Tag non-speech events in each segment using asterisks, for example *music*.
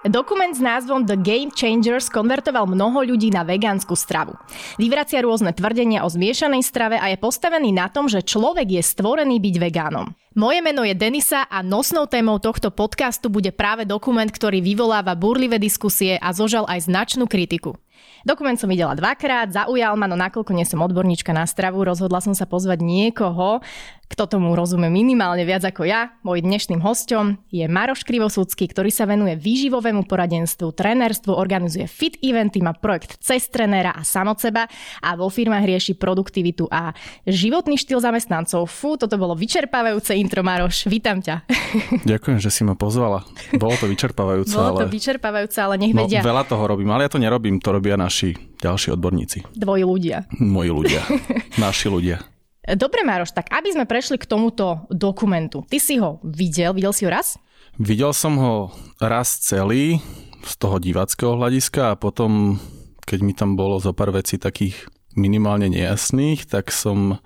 Dokument s názvom The Game Changers konvertoval mnoho ľudí na vegánsku stravu. Vyvracia rôzne tvrdenia o zmiešanej strave a je postavený na tom, že človek je stvorený byť vegánom. Moje meno je Denisa a nosnou témou tohto podcastu bude práve dokument, ktorý vyvoláva burlivé diskusie a zožal aj značnú kritiku. Dokument som videla dvakrát, zaujal ma, no nakoľko nie som odborníčka na stravu, rozhodla som sa pozvať niekoho, kto tomu rozumie minimálne viac ako ja. Môj dnešným hostom je Maroš Krivosudský, ktorý sa venuje výživovému poradenstvu, trénerstvu, organizuje fit eventy, má projekt Cez trenéra a samot seba a vo firmách rieši produktivitu a životný štýl zamestnancov. Fú, toto bolo vyčerpávajúce intro, Maroš. Vítam ťa. *laughs* Ďakujem, že si ma pozvala. Bolo to vyčerpávajúce. Bolo to ale... vyčerpávajúce, ale nech no, vedia. Veľa toho robím, ale ja to nerobím, to robia naši ďalší odborníci. Dvoji ľudia. Moji ľudia. *laughs* naši ľudia. Dobre, Maroš, tak aby sme prešli k tomuto dokumentu. Ty si ho videl, videl si ho raz? Videl som ho raz celý z toho diváckého hľadiska a potom, keď mi tam bolo zo pár vecí takých minimálne nejasných, tak som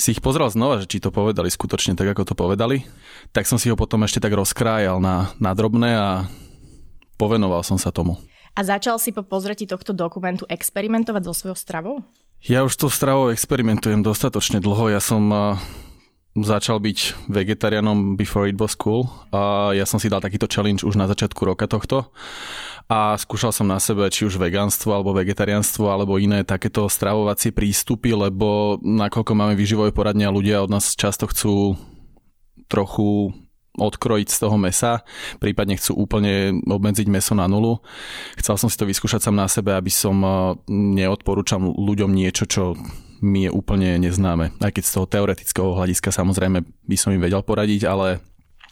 si ich pozrel znova, že či to povedali skutočne tak, ako to povedali. Tak som si ho potom ešte tak rozkrájal na, na drobné a povenoval som sa tomu. A začal si po pozretí tohto dokumentu experimentovať so svojou stravou? Ja už to stravou experimentujem dostatočne dlho. Ja som začal byť vegetarianom before it was cool a ja som si dal takýto challenge už na začiatku roka tohto a skúšal som na sebe či už vegánstvo alebo vegetariánstvo alebo iné takéto stravovacie prístupy, lebo nakoľko máme výživové poradne a ľudia od nás často chcú trochu odkrojiť z toho mesa, prípadne chcú úplne obmedziť meso na nulu. Chcel som si to vyskúšať sám na sebe, aby som eh, neodporúčal ľuďom niečo, čo mi je úplne neznáme. Aj keď z toho teoretického hľadiska samozrejme by som im vedel poradiť, ale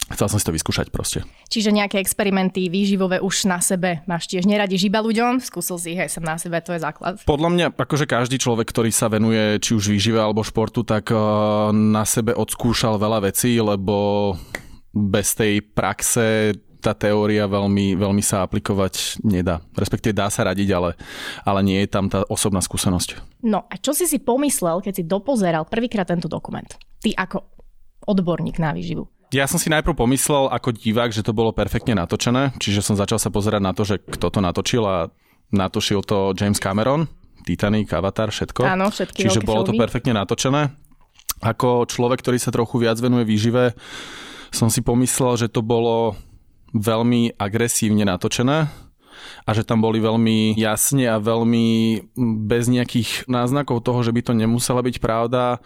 Chcel som si to vyskúšať proste. Čiže nejaké experimenty výživové už na sebe máš tiež neradi iba ľuďom? Skúsil si ich aj som na sebe, to je základ. Podľa mňa, akože každý človek, ktorý sa venuje či už výžive alebo športu, tak eh, na sebe odskúšal veľa vecí, lebo bez tej praxe tá teória veľmi, veľmi sa aplikovať nedá. Respektíve dá sa radiť, ale, ale nie je tam tá osobná skúsenosť. No a čo si si pomyslel, keď si dopozeral prvýkrát tento dokument? Ty ako odborník na výživu. Ja som si najprv pomyslel ako divák, že to bolo perfektne natočené, čiže som začal sa pozerať na to, že kto to natočil a natočil to James Cameron, Titanic, Avatar, všetko. Áno, všetky Čiže bolo filmy. to perfektne natočené. Ako človek, ktorý sa trochu viac venuje výžive, som si pomyslel, že to bolo veľmi agresívne natočené a že tam boli veľmi jasne a veľmi bez nejakých náznakov toho, že by to nemusela byť pravda,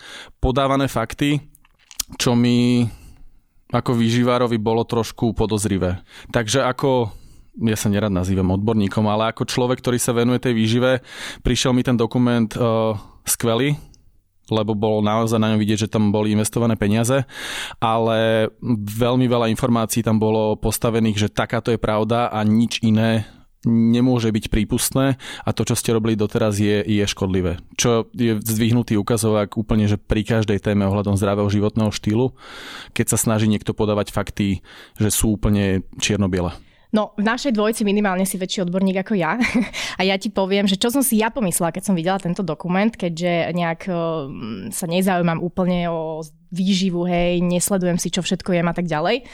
podávané fakty, čo mi ako výživárovi bolo trošku podozrivé. Takže ako ja sa nerad nazývam odborníkom, ale ako človek, ktorý sa venuje tej výžive, prišiel mi ten dokument uh, skvelý, lebo bolo naozaj na ňom vidieť, že tam boli investované peniaze, ale veľmi veľa informácií tam bolo postavených, že takáto je pravda a nič iné nemôže byť prípustné a to, čo ste robili doteraz, je, je škodlivé. Čo je zdvihnutý ukazovák úplne, že pri každej téme ohľadom zdravého životného štýlu, keď sa snaží niekto podávať fakty, že sú úplne čierno-biele. No, v našej dvojici minimálne si väčší odborník ako ja. *laughs* A ja ti poviem, že čo som si ja pomyslela, keď som videla tento dokument, keďže nejak sa nezaujímam úplne o výživu, hej, nesledujem si, čo všetko jem a tak ďalej.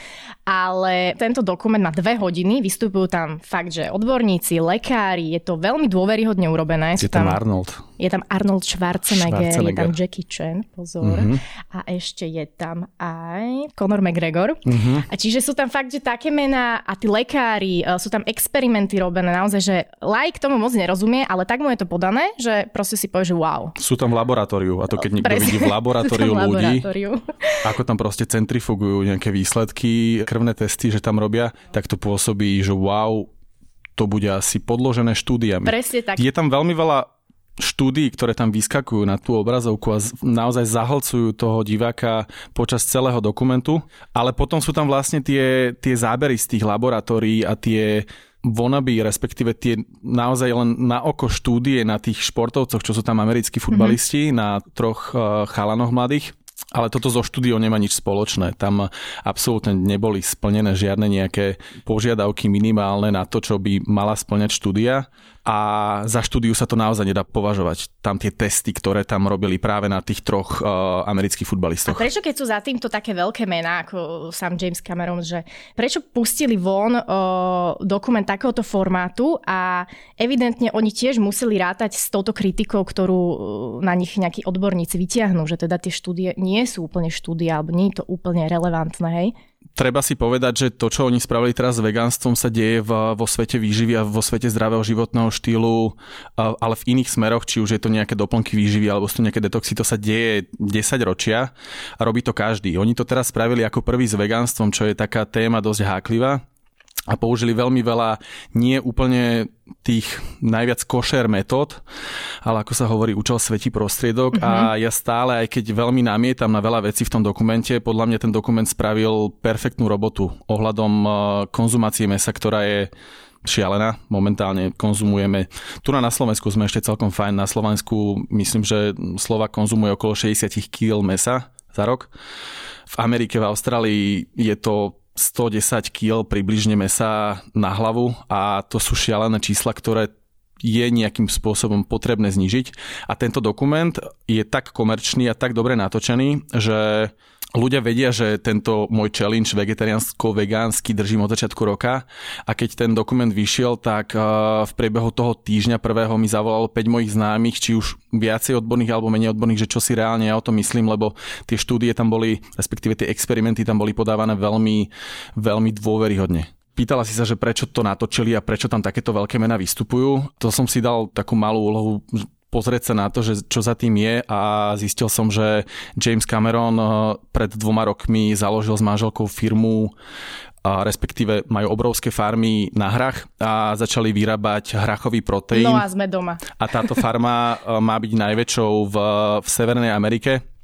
Ale tento dokument má dve hodiny, vystupujú tam fakt, že odborníci, lekári, je to veľmi dôveryhodne urobené. Je tam, tam Arnold. Je tam Arnold Schwarzenegger, Schwarzenegger. je tam Jackie Chan, pozor. Mm-hmm. A ešte je tam aj Conor McGregor. Mm-hmm. A čiže sú tam fakt, že také mená a tí lekári, e, sú tam experimenty robené, naozaj, že like tomu moc nerozumie, ale tak mu je to podané, že proste si povie, že wow. Sú tam v laboratóriu a to keď niekto vidí v *laughs* laboratóriu ľudí, *laughs* ako tam proste centrifugujú nejaké výsledky, krvné testy, že tam robia, tak to pôsobí, že wow, to bude asi podložené štúdiami. Presne tak. Je tam veľmi veľa štúdií, ktoré tam vyskakujú na tú obrazovku a naozaj zahlcujú toho diváka počas celého dokumentu, ale potom sú tam vlastne tie, tie zábery z tých laboratórií a tie vonaby, respektíve tie naozaj len na oko štúdie na tých športovcoch, čo sú tam americkí futbalisti, mm-hmm. na troch uh, chalanoch mladých ale toto zo štúdiou nemá nič spoločné. Tam absolútne neboli splnené žiadne nejaké požiadavky minimálne na to, čo by mala splňať štúdia a za štúdiu sa to naozaj nedá považovať. Tam tie testy, ktoré tam robili práve na tých troch uh, amerických futbalistoch. A prečo keď sú za týmto také veľké mená, ako sám James Cameron, že prečo pustili von uh, dokument takéhoto formátu a evidentne oni tiež museli rátať s touto kritikou, ktorú uh, na nich nejakí odborníci vytiahnú, že teda tie štúdie nie sú úplne štúdie, alebo nie je to úplne relevantné, hej? treba si povedať, že to, čo oni spravili teraz s vegánstvom, sa deje v, vo svete výživy a vo svete zdravého životného štýlu, ale v iných smeroch, či už je to nejaké doplnky výživy alebo sú to nejaké detoxy, to sa deje 10 ročia a robí to každý. Oni to teraz spravili ako prvý s vegánstvom, čo je taká téma dosť háklivá a použili veľmi veľa nie úplne tých najviac košer metód, ale ako sa hovorí, účel svetí prostriedok mm-hmm. a mhm. ja stále, aj keď veľmi namietam na veľa vecí v tom dokumente, podľa mňa ten dokument spravil perfektnú robotu ohľadom uh, konzumácie mesa, ktorá je šialená. Momentálne konzumujeme, tu na Slovensku sme ešte celkom fajn, na Slovensku myslím, že Slova konzumuje okolo 60 kg mesa za rok. V Amerike, v Austrálii je to 110 kg približne mesa na hlavu a to sú šialené čísla, ktoré je nejakým spôsobom potrebné znižiť. A tento dokument je tak komerčný a tak dobre natočený, že ľudia vedia, že tento môj challenge vegetariánsko-vegánsky držím od začiatku roka a keď ten dokument vyšiel, tak eh, v priebehu toho týždňa prvého mi zavolalo 5 mojich známych, či už viacej odborných alebo menej odborných, že čo si reálne ja o tom myslím, lebo tie štúdie tam boli, respektíve tie experimenty tam boli podávané veľmi, veľmi dôveryhodne. Pýtala si sa, že prečo to natočili a prečo tam takéto veľké mená vystupujú. To som si dal takú malú úlohu pozrieť sa na to, že čo za tým je a zistil som, že James Cameron eh, pred dvoma rokmi založil s manželkou firmu a respektíve majú obrovské farmy na hrach a začali vyrábať hrachový proteín. No a sme doma. A táto farma eh, má byť najväčšou v, v Severnej Amerike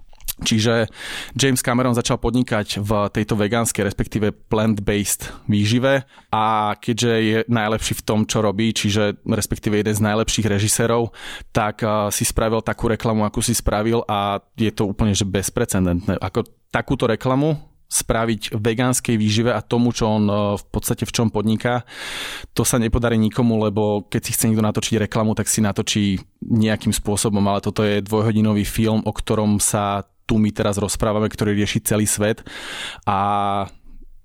Čiže James Cameron začal podnikať v tejto vegánskej, respektíve plant-based výžive a keďže je najlepší v tom, čo robí, čiže respektíve jeden z najlepších režisérov, tak eh, si spravil takú reklamu, akú si spravil a je to úplne že bezprecedentné. Ako takúto reklamu spraviť vegánskej výžive a tomu, čo on eh, v podstate v čom podniká, to sa nepodarí nikomu, lebo keď si chce niekto natočiť reklamu, tak si natočí nejakým spôsobom, ale toto je dvojhodinový film, o ktorom sa tu my teraz rozprávame, ktorý rieši celý svet. A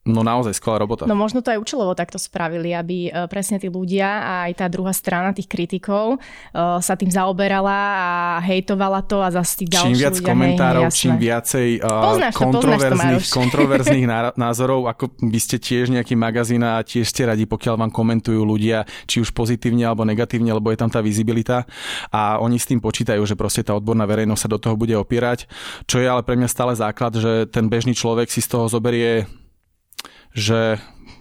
No naozaj skvelá robota. No možno to aj účelovo takto spravili, aby e, presne tí ľudia a aj tá druhá strana tých kritikov e, sa tým zaoberala a hejtovala to a zase tí ďalší Čím viac ľudia, komentárov, hej, čím viacej uh, kontroverzných, to, kontroverzných *laughs* názorov, ako by ste tiež nejaký magazín a tiež ste radi, pokiaľ vám komentujú ľudia, či už pozitívne alebo negatívne, lebo je tam tá vizibilita. A oni s tým počítajú, že proste tá odborná verejnosť sa do toho bude opierať, čo je ale pre mňa stále základ, že ten bežný človek si z toho zoberie že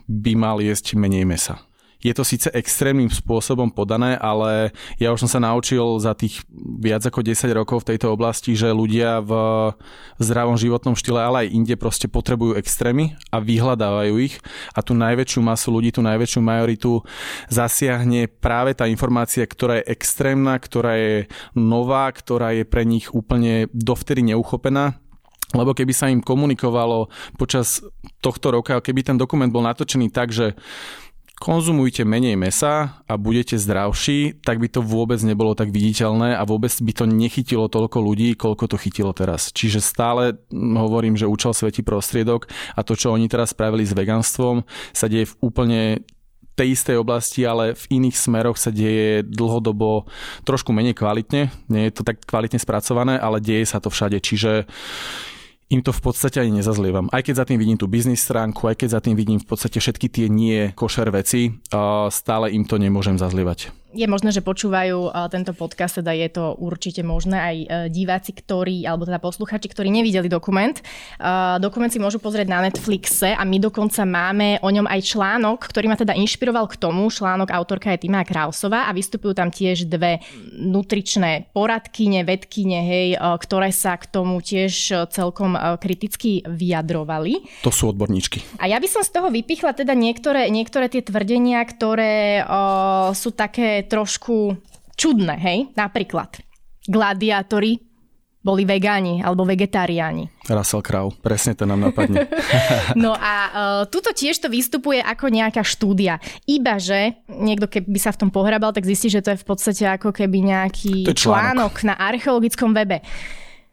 by mal jesť menej mesa. Je to síce extrémnym spôsobom podané, ale ja už som sa naučil za tých viac ako 10 rokov v tejto oblasti, že ľudia v zdravom životnom štýle, ale aj inde proste potrebujú extrémy a vyhľadávajú ich a tú najväčšiu masu ľudí, tú najväčšiu majoritu zasiahne práve tá informácia, ktorá je extrémna, ktorá je nová, ktorá je pre nich úplne dovtedy neuchopená lebo keby sa im komunikovalo počas tohto roka, keby ten dokument bol natočený tak, že konzumujte menej mesa a budete zdravší, tak by to vôbec nebolo tak viditeľné a vôbec by to nechytilo toľko ľudí, koľko to chytilo teraz. Čiže stále hovorím, že účel svetí prostriedok a to, čo oni teraz spravili s veganstvom, sa deje v úplne tej istej oblasti, ale v iných smeroch sa deje dlhodobo trošku menej kvalitne. Nie je to tak kvalitne spracované, ale deje sa to všade. Čiže im to v podstate ani nezazlievam. Aj keď za tým vidím tú biznis stránku, aj keď za tým vidím v podstate všetky tie nie košer veci, stále im to nemôžem zazlievať je možné, že počúvajú uh, tento podcast, teda je to určite možné aj uh, diváci, ktorí, alebo teda posluchači, ktorí nevideli dokument. Uh, dokument si môžu pozrieť na Netflixe a my dokonca máme o ňom aj článok, ktorý ma teda inšpiroval k tomu. Článok autorka je Tima Krausová a vystupujú tam tiež dve nutričné poradkyne, vedkyne, hej, ktoré sa k tomu tiež celkom kriticky vyjadrovali. To sú odborníčky. A ja by som z toho vypichla teda niektoré, niektoré tie tvrdenia, ktoré uh, sú také trošku čudné, hej? Napríklad gladiátori boli vegáni alebo vegetariáni. Russell Crowe, presne to nám napadne. *laughs* no a uh, tuto tiež to vystupuje ako nejaká štúdia. Iba, že niekto keby sa v tom pohrabal, tak zistí, že to je v podstate ako keby nejaký článok. článok na archeologickom webe.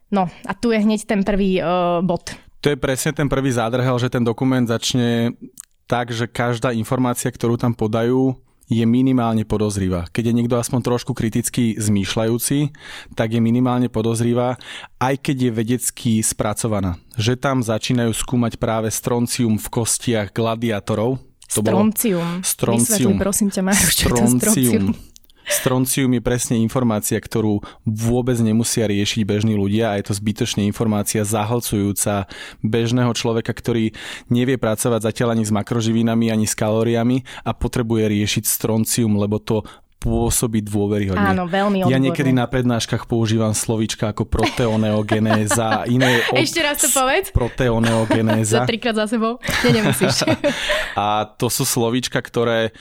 No a tu je hneď ten prvý uh, bod. To je presne ten prvý zádrhel, že ten dokument začne tak, že každá informácia, ktorú tam podajú, je minimálne podozrivá. Keď je niekto aspoň trošku kriticky zmýšľajúci, tak je minimálne podozrivá, aj keď je vedecky spracovaná. Že tam začínajú skúmať práve stroncium v kostiach gladiátorov. To stroncium. Bolo stroncium. Vysvetli, prosím ťa, Maruš, stroncium. stroncium. Stroncium je presne informácia, ktorú vôbec nemusia riešiť bežní ľudia a je to zbytočne informácia zahlcujúca bežného človeka, ktorý nevie pracovať zatiaľ ani s makroživinami, ani s kalóriami a potrebuje riešiť stroncium, lebo to pôsobí dôveryhodne. Áno, veľmi odborné. Ja niekedy na prednáškach používam slovíčka ako proteoneogenéza, *laughs* iné... Od... Ešte raz to povedz. Proteoneogenéza. za trikrát za sebou. Nie, nemusíš. *laughs* a to sú slovíčka, ktoré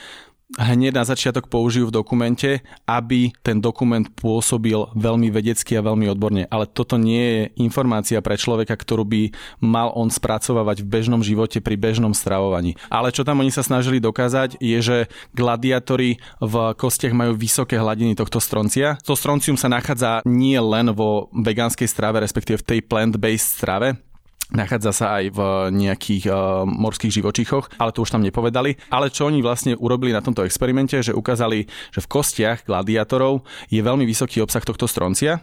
hneď na začiatok použijú v dokumente, aby ten dokument pôsobil veľmi vedecky a veľmi odborne. Ale toto nie je informácia pre človeka, ktorú by mal on spracovávať v bežnom živote pri bežnom stravovaní. Ale čo tam oni sa snažili dokázať, je, že gladiátori v kostiach majú vysoké hladiny tohto stroncia. To stroncium sa nachádza nie len vo vegánskej strave, respektíve v tej plant-based strave, Nachádza sa aj v nejakých uh, morských živočíchoch, ale to už tam nepovedali. Ale čo oni vlastne urobili na tomto experimente, že ukázali, že v kostiach gladiátorov je veľmi vysoký obsah tohto stroncia,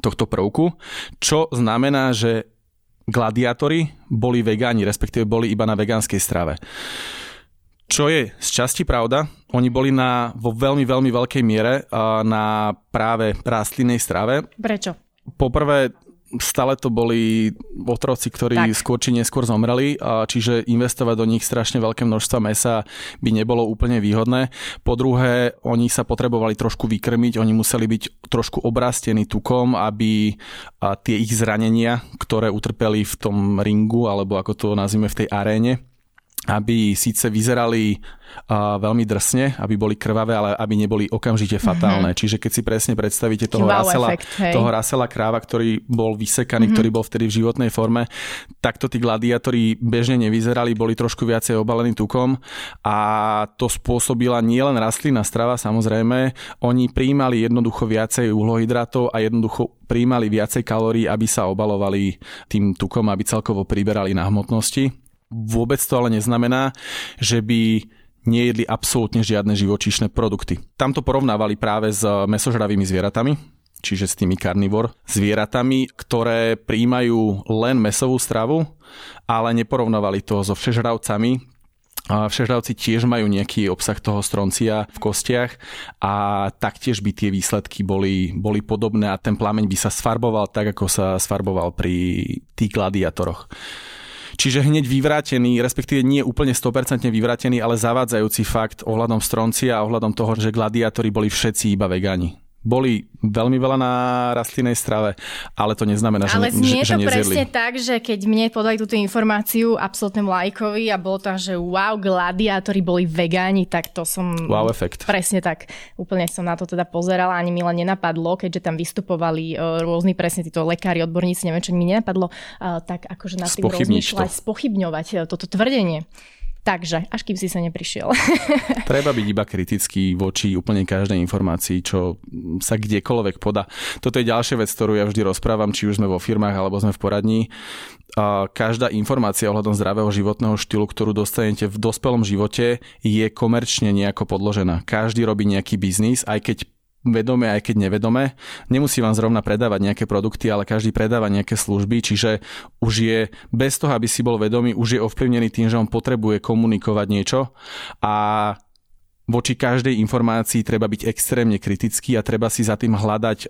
tohto prvku, čo znamená, že gladiátori boli vegáni, respektíve boli iba na vegánskej strave. Čo je z časti pravda, oni boli na, vo veľmi, veľmi veľkej miere uh, na práve rastlinnej strave. Prečo? Poprvé, stále to boli otroci, ktorí tak. skôr či neskôr zomreli, a čiže investovať do nich strašne veľké množstva mesa by nebolo úplne výhodné. Po druhé, oni sa potrebovali trošku vykrmiť, oni museli byť trošku obrastení tukom, aby tie ich zranenia, ktoré utrpeli v tom ringu, alebo ako to nazvime v tej aréne, aby síce vyzerali uh, veľmi drsne, aby boli krvavé, ale aby neboli okamžite fatálne. Mm-hmm. Čiže keď si presne predstavíte toho, wow Rasela, toho Rasela kráva, ktorý bol vysekaný, mm-hmm. ktorý bol vtedy v životnej forme, takto tí gladiátori bežne nevyzerali, boli trošku viacej obalení tukom a to spôsobila nielen rastlina strava, samozrejme, oni prijímali jednoducho viacej uhlohydrátov a jednoducho prijímali viacej kalórií, aby sa obalovali tým tukom, aby celkovo priberali na hmotnosti. Vôbec to ale neznamená, že by nejedli absolútne žiadne živočíšne produkty. Tam to porovnávali práve s mesožravými zvieratami, čiže s tými karnivor zvieratami, ktoré príjmajú len mesovú stravu, ale neporovnávali to so všežravcami, Všežravci tiež majú nejaký obsah toho stroncia v kostiach a taktiež by tie výsledky boli, boli podobné a ten plameň by sa sfarboval tak, ako sa sfarboval pri tých gladiátoroch. Čiže hneď vyvrátený, respektíve nie úplne 100% vyvrátený, ale zavádzajúci fakt ohľadom stroncia a ohľadom toho, že gladiátori boli všetci iba vegáni boli veľmi veľa na rastlinnej strave, ale to neznamená, že, ale znie že, že to presne tak, že keď mne podali túto informáciu absolútnym lajkovi a bolo to, že wow, gladiátori boli vegáni, tak to som... Wow efekt. Presne tak. Úplne som na to teda pozerala, ani mi len nenapadlo, keďže tam vystupovali uh, rôzni presne títo lekári, odborníci, neviem, čo mi nenapadlo, uh, tak akože na tým rozmýšľať, spochybňovať uh, toto tvrdenie. Takže, až kým si sa neprišiel. *laughs* Treba byť iba kritický voči úplne každej informácii, čo sa kdekoľvek poda. Toto je ďalšia vec, ktorú ja vždy rozprávam, či už sme vo firmách alebo sme v poradní. Každá informácia ohľadom zdravého životného štýlu, ktorú dostanete v dospelom živote, je komerčne nejako podložená. Každý robí nejaký biznis, aj keď vedome, aj keď nevedome. Nemusí vám zrovna predávať nejaké produkty, ale každý predáva nejaké služby, čiže už je bez toho, aby si bol vedomý, už je ovplyvnený tým, že on potrebuje komunikovať niečo a voči každej informácii treba byť extrémne kritický a treba si za tým hľadať, eh,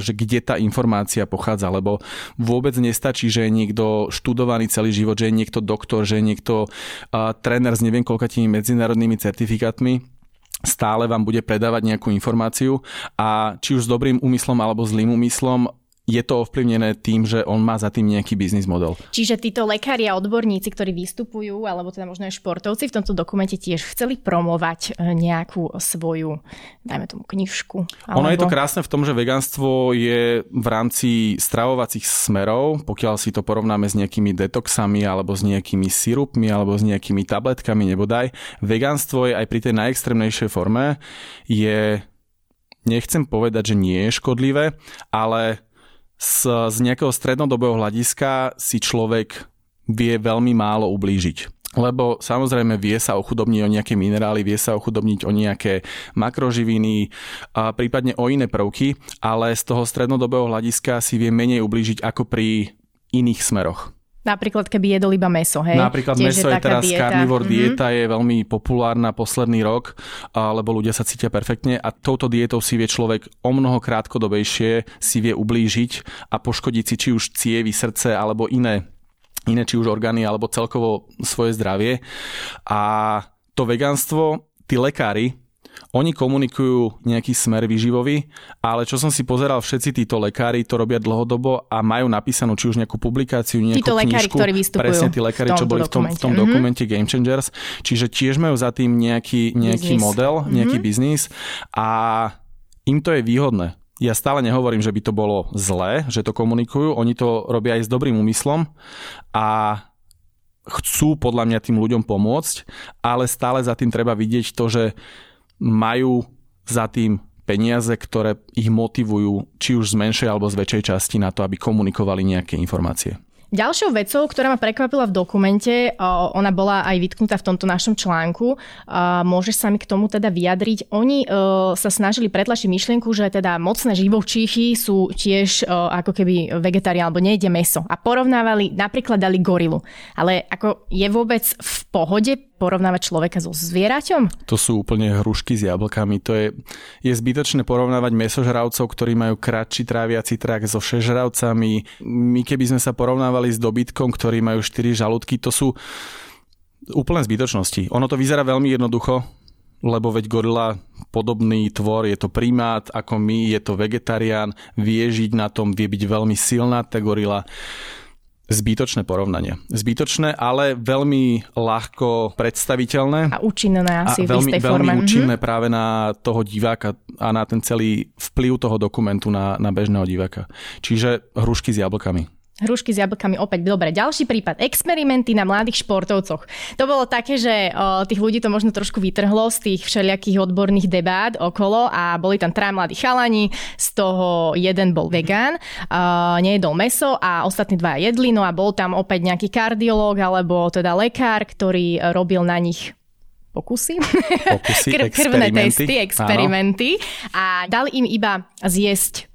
že kde tá informácia pochádza, lebo vôbec nestačí, že je niekto študovaný celý život, že je niekto doktor, že je niekto eh, tréner s neviem koľkatými medzinárodnými certifikátmi stále vám bude predávať nejakú informáciu a či už s dobrým úmyslom alebo zlým úmyslom je to ovplyvnené tým, že on má za tým nejaký biznis model. Čiže títo lekári a odborníci, ktorí vystupujú, alebo teda možno aj športovci v tomto dokumente tiež chceli promovať e, nejakú svoju, dajme tomu, knižku. Alebo... Ono je to krásne v tom, že vegánstvo je v rámci stravovacích smerov, pokiaľ si to porovnáme s nejakými detoxami, alebo s nejakými sirupmi, alebo s nejakými tabletkami, nebodaj. Vegánstvo je aj pri tej najextrémnejšej forme, je nechcem povedať, že nie je škodlivé, ale z, z nejakého strednodobého hľadiska si človek vie veľmi málo ublížiť. Lebo samozrejme vie sa ochudobniť o nejaké minerály, vie sa ochudobniť o nejaké makroživiny, a prípadne o iné prvky, ale z toho strednodobého hľadiska si vie menej ublížiť ako pri iných smeroch. Napríklad, keby jedol iba meso, hej? Napríklad Tiež meso je, je teraz dieta. carnivore mm-hmm. dieta, je veľmi populárna posledný rok, lebo ľudia sa cítia perfektne a touto dietou si vie človek o mnoho krátkodobejšie si vie ublížiť a poškodiť si či už cievy, srdce alebo iné iné či už orgány alebo celkovo svoje zdravie. A to vegánstvo, tí lekári, oni komunikujú nejaký smer výživový, ale čo som si pozeral, všetci títo lekári to robia dlhodobo a majú napísanú či už nejakú publikáciu, nejakú títo knižku, lekári, ktorí vystupujú presne tí lekári, čo boli v tom, v tom mm-hmm. dokumente Game Changers, čiže tiež majú za tým nejaký, nejaký business. model, nejaký mm-hmm. biznis a im to je výhodné. Ja stále nehovorím, že by to bolo zlé, že to komunikujú, oni to robia aj s dobrým úmyslom a chcú podľa mňa tým ľuďom pomôcť, ale stále za tým treba vidieť to, že majú za tým peniaze, ktoré ich motivujú či už z menšej alebo z väčšej časti na to, aby komunikovali nejaké informácie. Ďalšou vecou, ktorá ma prekvapila v dokumente, ona bola aj vytknutá v tomto našom článku, môžeš sa mi k tomu teda vyjadriť. Oni e, sa snažili pretlačiť myšlienku, že teda mocné živočíchy sú tiež e, ako keby vegetarián alebo nejde meso. A porovnávali, napríklad dali gorilu. Ale ako je vôbec v pohode porovnávať človeka so zvieraťom? To sú úplne hrušky s jablkami. To je, je zbytočné porovnávať mesožravcov, ktorí majú kratší tráviaci trak so všežravcami. My keby sme sa porovnávali s dobytkom, ktorí majú 4 žalúdky, to sú úplne zbytočnosti. Ono to vyzerá veľmi jednoducho, lebo veď gorila podobný tvor, je to primát ako my, je to vegetarián, vie žiť na tom, vie byť veľmi silná tá gorila Zbytočné porovnanie. Zbytočné, ale veľmi ľahko predstaviteľné. A účinné asi a v veľmi, istej veľmi forme. účinné mm-hmm. práve na toho diváka a na ten celý vplyv toho dokumentu na, na bežného diváka. Čiže hrušky s jablkami. Hrušky s jablkami opäť dobre. Ďalší prípad, experimenty na mladých športovcoch. To bolo také, že o, tých ľudí to možno trošku vytrhlo z tých všelijakých odborných debát okolo a boli tam traja mladí chalani, z toho jeden bol vegán, o, nejedol meso a ostatní dva jedli, no a bol tam opäť nejaký kardiológ alebo teda lekár, ktorý robil na nich pokusy, pokusy *laughs* Kr- krvné testy, experimenty Áno. a dali im iba zjesť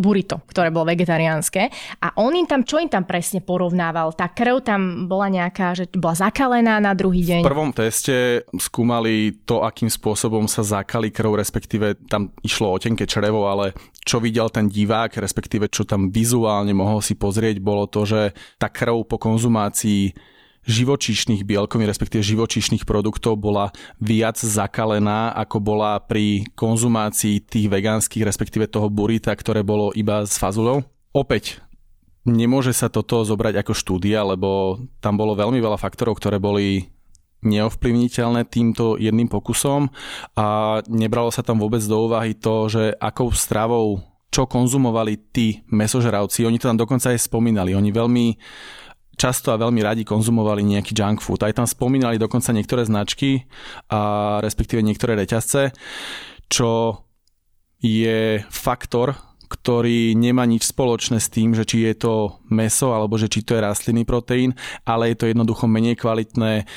burrito, ktoré bolo vegetariánske. A on im tam, čo im tam presne porovnával? Tá krv tam bola nejaká, že bola zakalená na druhý deň? V prvom teste skúmali to, akým spôsobom sa zakali krv, respektíve tam išlo o tenké črevo, ale čo videl ten divák, respektíve čo tam vizuálne mohol si pozrieť, bolo to, že tá krv po konzumácii živočíšnych bielkovín, respektíve živočíšnych produktov bola viac zakalená, ako bola pri konzumácii tých vegánskych, respektíve toho burita, ktoré bolo iba s fazulou. Opäť, nemôže sa toto zobrať ako štúdia, lebo tam bolo veľmi veľa faktorov, ktoré boli neovplyvniteľné týmto jedným pokusom a nebralo sa tam vôbec do úvahy to, že akou stravou čo konzumovali tí mesožravci. Oni to tam dokonca aj spomínali. Oni veľmi často a veľmi radi konzumovali nejaký junk food. Aj tam spomínali dokonca niektoré značky, a respektíve niektoré reťazce, čo je faktor, ktorý nemá nič spoločné s tým, že či je to meso alebo že či to je rastlinný proteín, ale je to jednoducho menej kvalitné,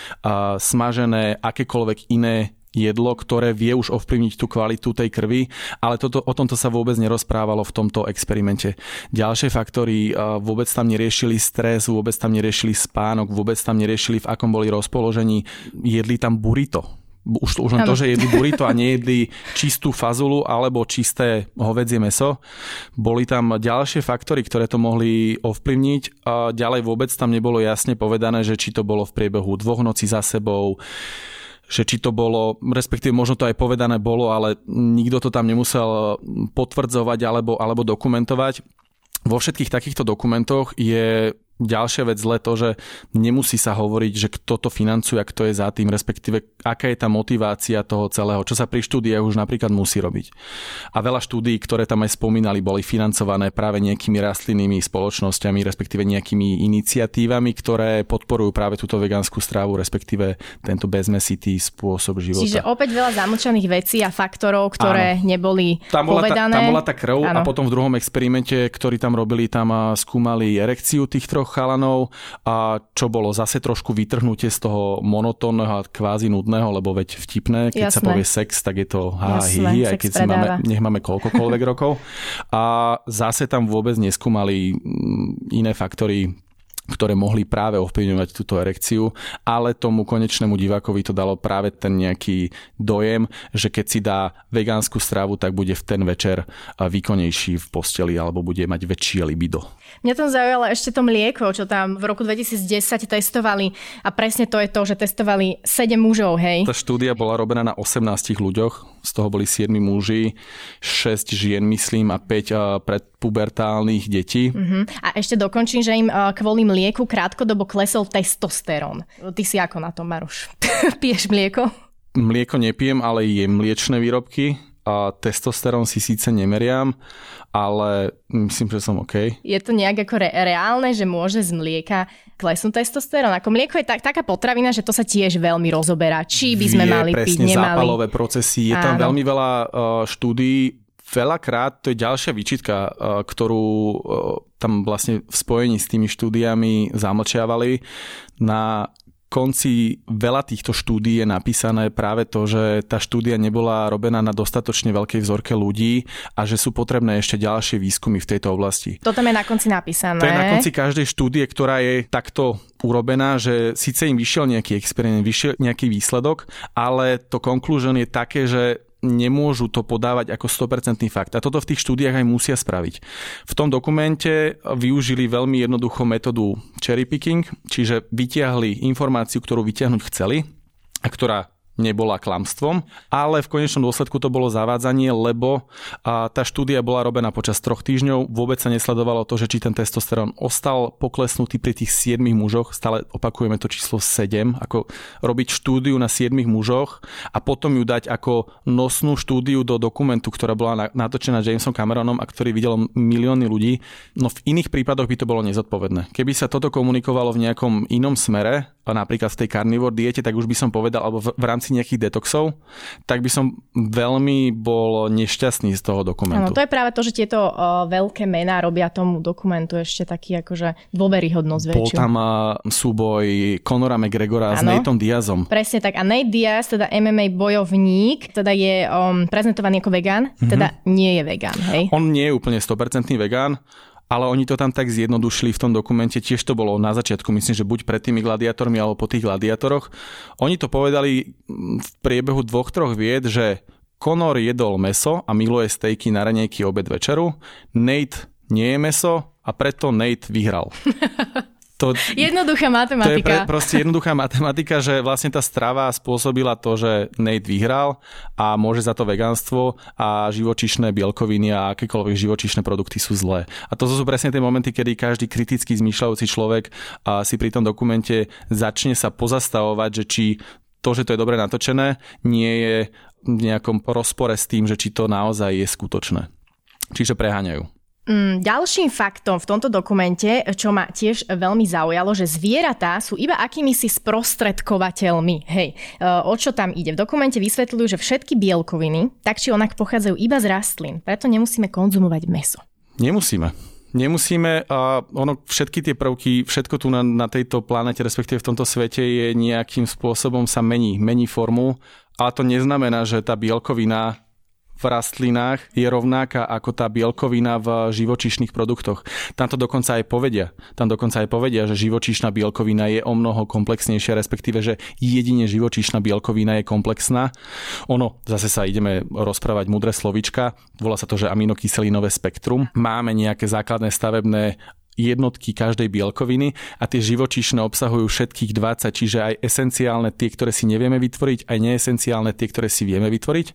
smažené, akékoľvek iné jedlo, ktoré vie už ovplyvniť tú kvalitu tej krvi, ale toto, o tomto sa vôbec nerozprávalo v tomto experimente. Ďalšie faktory vôbec tam neriešili stres, vôbec tam neriešili spánok, vôbec tam neriešili v akom boli rozpoložení, jedli tam burrito, už, už len to, že jedli burrito a nejedli čistú fazulu alebo čisté hovedzie meso. Boli tam ďalšie faktory, ktoré to mohli ovplyvniť. A ďalej vôbec tam nebolo jasne povedané, že či to bolo v priebehu dvoch nocí za sebou, že či to bolo, respektíve možno to aj povedané bolo, ale nikto to tam nemusel potvrdzovať alebo, alebo dokumentovať. vo všetkých takýchto dokumentoch je ďalšia vec zle to, že nemusí sa hovoriť, že kto to financuje a kto je za tým, respektíve aká je tá motivácia toho celého, čo sa pri štúdiách už napríklad musí robiť. A veľa štúdií, ktoré tam aj spomínali, boli financované práve nejakými rastlinnými spoločnosťami, respektíve nejakými iniciatívami, ktoré podporujú práve túto vegánsku stravu, respektíve tento bezmesitý spôsob života. Čiže opäť veľa zamlčaných vecí a faktorov, ktoré Áno. neboli tam bola povedané. Ta, tam bola tá krv Áno. a potom v druhom experimente, ktorý tam robili, tam skúmali erekciu tých troch chalanov a čo bolo zase trošku vytrhnutie z toho monotónneho a kvázi nudného, lebo veď vtipné, keď Jasné. sa povie sex, tak je to ha, hi, aj keď si máme, nech máme koľkokoľvek *laughs* rokov. A zase tam vôbec neskúmali mm, iné faktory ktoré mohli práve ovplyvňovať túto erekciu, ale tomu konečnému divákovi to dalo práve ten nejaký dojem, že keď si dá vegánsku stravu, tak bude v ten večer výkonnejší v posteli alebo bude mať väčšie libido. Mňa tam zaujalo ešte to mlieko, čo tam v roku 2010 testovali a presne to je to, že testovali 7 mužov, hej. Tá štúdia bola robená na 18 ľuďoch, z toho boli 7 muži, 6 žien myslím a 5 predpubertálnych detí. Uh-huh. A ešte dokončím, že im kvôli mlieku krátkodobo klesol testosterón. Ty si ako na tom, Maruš? *laughs* Piješ mlieko? Mlieko nepijem, ale jem mliečne výrobky a testosterón si síce nemeriam, ale myslím, že som OK. Je to nejak ako re- reálne, že môže z mlieka klesnúť testosterón? Ako mlieko je tak, taká potravina, že to sa tiež veľmi rozoberá. Či by sme Vie, mali presne, piť, nemali. zápalové procesy. Je Áno. tam veľmi veľa uh, štúdií, veľakrát to je ďalšia výčitka, uh, ktorú uh, tam vlastne v spojení s tými štúdiami zamlčiavali. Na konci veľa týchto štúdí je napísané práve to, že tá štúdia nebola robená na dostatočne veľkej vzorke ľudí a že sú potrebné ešte ďalšie výskumy v tejto oblasti. To tam je na konci napísané. To je na konci každej štúdie, ktorá je takto urobená, že síce im vyšiel nejaký experiment, vyšiel nejaký výsledok, ale to conclusion je také, že nemôžu to podávať ako 100% fakt. A toto v tých štúdiách aj musia spraviť. V tom dokumente využili veľmi jednoduchú metódu cherry picking, čiže vytiahli informáciu, ktorú vytiahnuť chceli a ktorá nebola klamstvom, ale v konečnom dôsledku to bolo zavádzanie, lebo tá štúdia bola robená počas troch týždňov, vôbec sa nesledovalo to, že či ten testosterón ostal poklesnutý pri tých 7 mužoch, stále opakujeme to číslo 7, ako robiť štúdiu na 7 mužoch a potom ju dať ako nosnú štúdiu do dokumentu, ktorá bola natočená Jamesom Cameronom a ktorý videl milióny ľudí. No v iných prípadoch by to bolo nezodpovedné. Keby sa toto komunikovalo v nejakom inom smere, napríklad v tej carnivore diete, tak už by som povedal, alebo v, v rámci nejakých detoxov, tak by som veľmi bol nešťastný z toho dokumentu. Áno, to je práve to, že tieto uh, veľké mená robia tomu dokumentu ešte taký akože dôveryhodnosť väčšiu. Bol tam uh, súboj Conora McGregora ano, s Nateom Diazom. Presne tak. A Nate Diaz, teda MMA bojovník, teda je um, prezentovaný ako vegán, mm-hmm. teda nie je vegán, hej? On nie je úplne 100% vegán, ale oni to tam tak zjednodušili v tom dokumente, tiež to bolo na začiatku, myslím, že buď pred tými gladiátormi alebo po tých gladiátoroch. Oni to povedali v priebehu dvoch, troch vied, že Conor jedol meso a miluje stejky na ranejky obed večeru, Nate nie je meso a preto Nate vyhral. *laughs* To, jednoduchá matematika. To je pre, proste jednoduchá matematika, že vlastne tá strava spôsobila to, že Nate vyhral a môže za to vegánstvo a živočišné bielkoviny a akékoľvek živočišné produkty sú zlé. A to sú presne tie momenty, kedy každý kriticky zmýšľajúci človek si pri tom dokumente začne sa pozastavovať, že či to, že to je dobre natočené, nie je v nejakom rozpore s tým, že či to naozaj je skutočné. Čiže preháňajú. Mm, ďalším faktom v tomto dokumente, čo ma tiež veľmi zaujalo, že zvieratá sú iba akými sprostredkovateľmi. Hej, e, o čo tam ide? V dokumente vysvetľujú, že všetky bielkoviny tak či onak pochádzajú iba z rastlín, preto nemusíme konzumovať meso. Nemusíme. Nemusíme a ono, všetky tie prvky, všetko tu na, na tejto planete, respektíve v tomto svete je nejakým spôsobom sa mení, mení formu, ale to neznamená, že tá bielkovina v rastlinách je rovnaká ako tá bielkovina v živočíšnych produktoch. Tam to dokonca aj povedia. Tam dokonca aj povedia, že živočíšna bielkovina je o mnoho komplexnejšia, respektíve, že jedine živočíšna bielkovina je komplexná. Ono, zase sa ideme rozprávať mudré slovička, volá sa to, že aminokyselinové spektrum. Máme nejaké základné stavebné jednotky každej bielkoviny a tie živočíšne obsahujú všetkých 20, čiže aj esenciálne tie, ktoré si nevieme vytvoriť, aj neesenciálne tie, ktoré si vieme vytvoriť.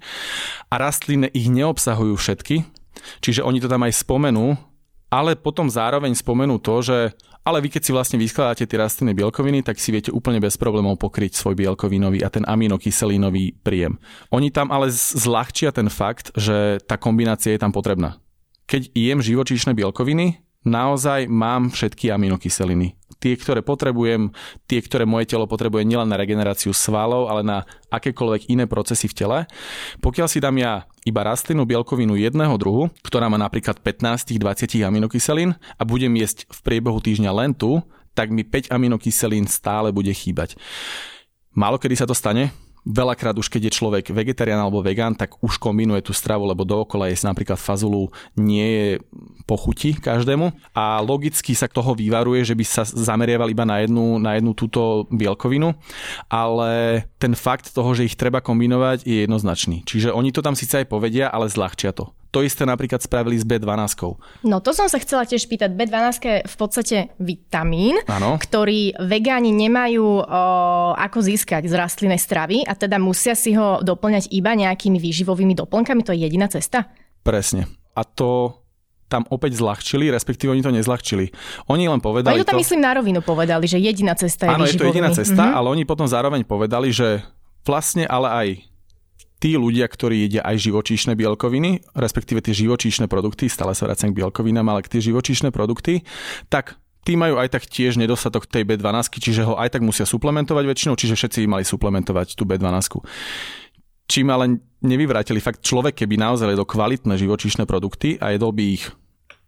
A rastliny ich neobsahujú všetky, čiže oni to tam aj spomenú, ale potom zároveň spomenú to, že ale vy keď si vlastne vyskladáte tie rastlinné bielkoviny, tak si viete úplne bez problémov pokryť svoj bielkovinový a ten aminokyselinový príjem. Oni tam ale zľahčia ten fakt, že tá kombinácia je tam potrebná. Keď jem živočíšne bielkoviny, naozaj mám všetky aminokyseliny tie, ktoré potrebujem, tie, ktoré moje telo potrebuje nielen na regeneráciu svalov, ale na akékoľvek iné procesy v tele. Pokiaľ si dám ja iba rastlinnú bielkovinu jedného druhu, ktorá má napríklad 15-20 aminokyselín a budem jesť v priebehu týždňa len tu, tak mi 5 aminokyselín stále bude chýbať. Málo kedy sa to stane, veľakrát už keď je človek vegetarián alebo vegán, tak už kombinuje tú stravu, lebo dookola jesť napríklad fazulu nie je pochuti každému a logicky sa toho vyvaruje, že by sa zameriaval iba na jednu, na jednu túto bielkovinu, ale ten fakt toho, že ich treba kombinovať je jednoznačný. Čiže oni to tam síce aj povedia, ale zľahčia to. To isté napríklad spravili s B12. No to som sa chcela tiež pýtať. B12 je v podstate vitamín, ano. ktorý vegáni nemajú o, ako získať z rastlinnej stravy a teda musia si ho doplňať iba nejakými výživovými doplnkami. To je jediná cesta? Presne. A to tam opäť zľahčili, respektíve oni to nezľahčili. Oni len povedali... Oni to tam to... myslím na rovinu povedali, že jediná cesta je Áno, je to jediná cesta, mm-hmm. ale oni potom zároveň povedali, že vlastne ale aj tí ľudia, ktorí jedia aj živočíšne bielkoviny, respektíve tie živočíšne produkty, stále sa vracem k bielkovinám, ale tie živočíšne produkty, tak tí majú aj tak tiež nedostatok tej B12, čiže ho aj tak musia suplementovať väčšinou, čiže všetci mali suplementovať tú B12. Čím ale nevyvrátili fakt človek, keby naozaj jedol kvalitné živočíšne produkty a jedol by ich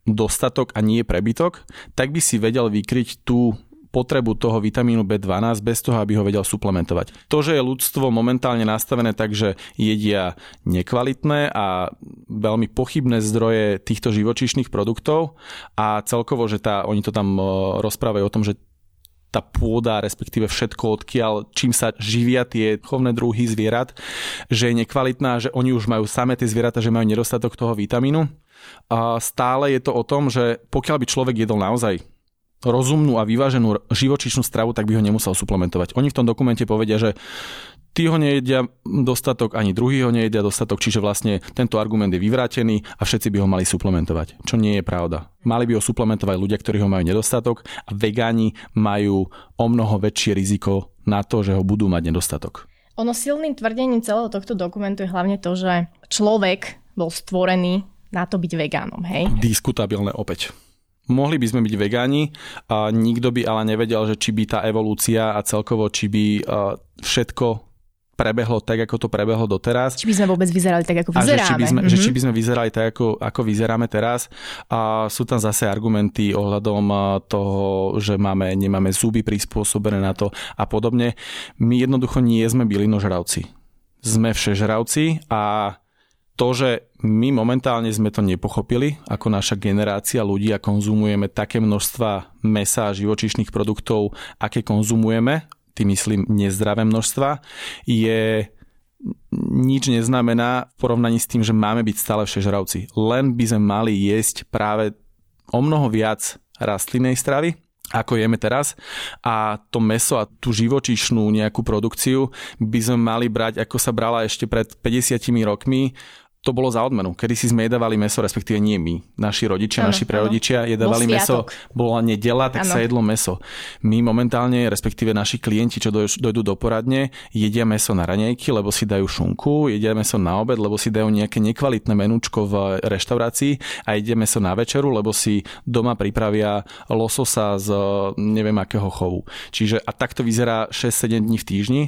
dostatok a nie prebytok, tak by si vedel vykryť tú potrebu toho vitamínu B12 bez toho, aby ho vedel suplementovať. To, že je ľudstvo momentálne nastavené tak, že jedia nekvalitné a veľmi pochybné zdroje týchto živočíšnych produktov a celkovo, že tá, oni to tam e, rozprávajú o tom, že tá pôda, respektíve všetko, odkiaľ, čím sa živia tie chovné druhy zvierat, že je nekvalitná, že oni už majú samé tie zvieratá, že majú nedostatok toho vitamínu. A stále je to o tom, že pokiaľ by človek jedol naozaj rozumnú a vyváženú živočišnú stravu, tak by ho nemusel suplementovať. Oni v tom dokumente povedia, že tí ho nejedia dostatok, ani druhý ho nejedia dostatok, čiže vlastne tento argument je vyvrátený a všetci by ho mali suplementovať, čo nie je pravda. Mali by ho suplementovať ľudia, ktorí ho majú nedostatok a vegáni majú o mnoho väčšie riziko na to, že ho budú mať nedostatok. Ono silným tvrdením celého tohto dokumentu je hlavne to, že človek bol stvorený na to byť vegánom, hej? Diskutabilné opäť mohli by sme byť vegáni a nikto by ale nevedel, že či by tá evolúcia a celkovo, či by všetko prebehlo tak, ako to prebehlo doteraz. Či by sme vôbec vyzerali tak, ako vyzeráme. A že či by sme, mm-hmm. že či by sme vyzerali tak, ako, ako vyzeráme teraz. A sú tam zase argumenty ohľadom toho, že máme, nemáme zuby prispôsobené na to a podobne. My jednoducho nie sme bylinožravci. Sme všežravci a to, že my momentálne sme to nepochopili, ako naša generácia ľudí a konzumujeme také množstva mesa a živočíšnych produktov, aké konzumujeme, tým myslím nezdravé množstva, je nič neznamená v porovnaní s tým, že máme byť stále všežravci. Len by sme mali jesť práve o mnoho viac rastlinnej stravy, ako jeme teraz a to meso a tú živočíšnu nejakú produkciu by sme mali brať, ako sa brala ešte pred 50 rokmi to bolo za odmenu. Kedy si sme jedávali meso, respektíve nie my, naši rodičia, ano, naši prerodičia jedávali meso, bola nedela, tak ano. sa jedlo meso. My momentálne, respektíve naši klienti, čo dojdú do poradne, jedia meso na raňajky, lebo si dajú šunku, jedia meso na obed, lebo si dajú nejaké nekvalitné menúčko v reštaurácii a jedia meso na večeru, lebo si doma pripravia lososa z neviem akého chovu. Čiže a takto vyzerá 6-7 dní v týždni,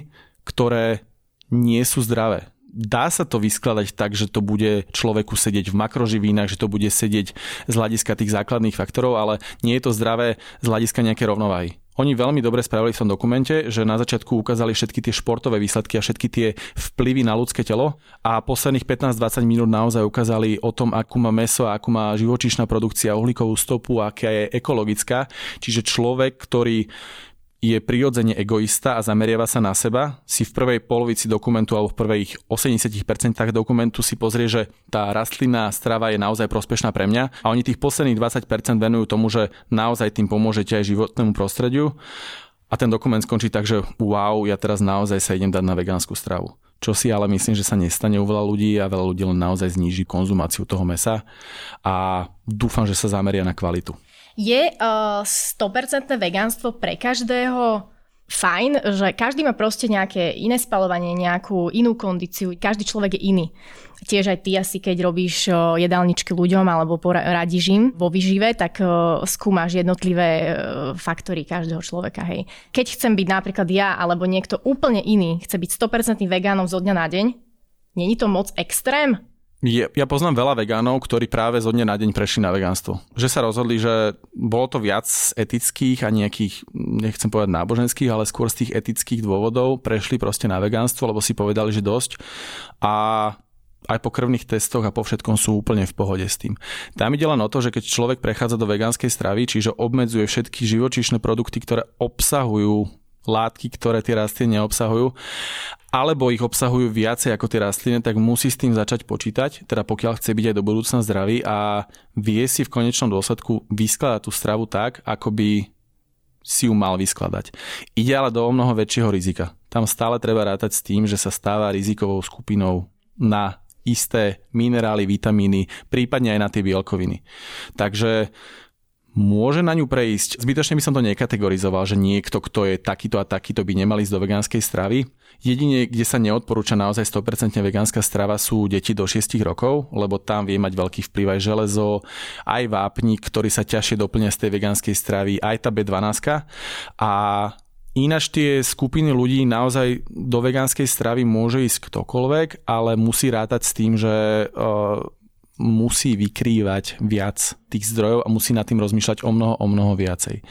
ktoré nie sú zdravé dá sa to vyskladať tak, že to bude človeku sedieť v makroživínach, že to bude sedieť z hľadiska tých základných faktorov, ale nie je to zdravé z hľadiska nejaké rovnováhy. Oni veľmi dobre spravili v tom dokumente, že na začiatku ukázali všetky tie športové výsledky a všetky tie vplyvy na ľudské telo a posledných 15-20 minút naozaj ukázali o tom, akú má meso, akú má živočíšna produkcia, uhlíkovú stopu, aká je ekologická. Čiže človek, ktorý je prirodzene egoista a zameriava sa na seba, si v prvej polovici dokumentu alebo v prvých 80% dokumentu si pozrie, že tá rastlinná strava je naozaj prospešná pre mňa a oni tých posledných 20% venujú tomu, že naozaj tým pomôžete aj životnému prostrediu a ten dokument skončí tak, že wow, ja teraz naozaj sa idem dať na vegánsku stravu. čo si ale myslím, že sa nestane u veľa ľudí a veľa ľudí len naozaj zníži konzumáciu toho mesa a dúfam, že sa zameria na kvalitu. Je uh, 100% vegánstvo pre každého fajn, že každý má proste nejaké iné spalovanie, nejakú inú kondíciu, každý človek je iný. Tiež aj ty asi, keď robíš jedálničky ľuďom alebo radíš im vo vyžive, tak skúmaš jednotlivé faktory každého človeka. Hej. Keď chcem byť napríklad ja alebo niekto úplne iný, chce byť 100% vegánom zo dňa na deň, není to moc extrém? Je, ja poznám veľa vegánov, ktorí práve zo dňa na deň prešli na vegánstvo. Že sa rozhodli, že bolo to viac z etických a nejakých, nechcem povedať náboženských, ale skôr z tých etických dôvodov prešli proste na vegánstvo, lebo si povedali, že dosť. A aj po krvných testoch a po všetkom sú úplne v pohode s tým. Tam ide len o to, že keď človek prechádza do vegánskej stravy, čiže obmedzuje všetky živočíšne produkty, ktoré obsahujú látky, ktoré tie rastliny neobsahujú, alebo ich obsahujú viacej ako tie rastliny, tak musí s tým začať počítať, teda pokiaľ chce byť aj do budúcna zdravý a vie si v konečnom dôsledku vyskladať tú stravu tak, ako by si ju mal vyskladať. Ide ale do o mnoho väčšieho rizika. Tam stále treba rátať s tým, že sa stáva rizikovou skupinou na isté minerály, vitamíny, prípadne aj na tie bielkoviny. Takže môže na ňu prejsť. Zbytočne by som to nekategorizoval, že niekto, kto je takýto a takýto by nemal ísť do vegánskej stravy. Jedine, kde sa neodporúča naozaj 100% vegánska strava sú deti do 6 rokov, lebo tam vie mať veľký vplyv aj železo, aj vápnik, ktorý sa ťažšie doplňa z tej vegánskej stravy, aj tá B12. A Ináč tie skupiny ľudí naozaj do vegánskej stravy môže ísť ktokoľvek, ale musí rátať s tým, že uh, musí vykrývať viac tých zdrojov a musí nad tým rozmýšľať o mnoho, o mnoho viacej.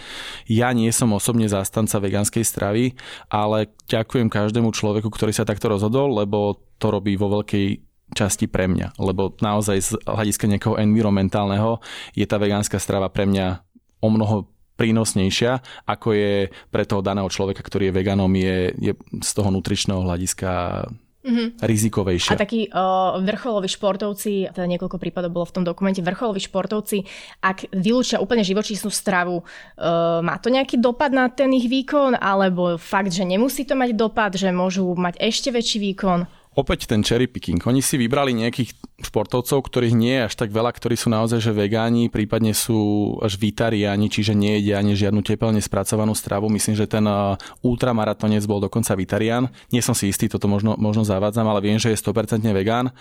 Ja nie som osobne zástanca vegánskej stravy, ale ďakujem každému človeku, ktorý sa takto rozhodol, lebo to robí vo veľkej časti pre mňa, lebo naozaj z hľadiska nejakého environmentálneho je tá vegánska strava pre mňa o mnoho prínosnejšia, ako je pre toho daného človeka, ktorý je veganom, je, je z toho nutričného hľadiska mm-hmm. rizikovejšia. A takí uh, vrcholoví športovci, teda niekoľko prípadov bolo v tom dokumente, vrcholoví športovci, ak vylúčia úplne živočísnu stravu, uh, má to nejaký dopad na ten ich výkon, alebo fakt, že nemusí to mať dopad, že môžu mať ešte väčší výkon? Opäť ten cherry picking. Oni si vybrali nejakých športovcov, ktorých nie je až tak veľa, ktorí sú naozaj že vegáni, prípadne sú až vitariáni, čiže nejedia ani žiadnu tepelne spracovanú stravu. Myslím, že ten uh, ultramaratonec bol dokonca vitarián. Nie som si istý, toto možno, možno zavádzam, ale viem, že je 100% vegán.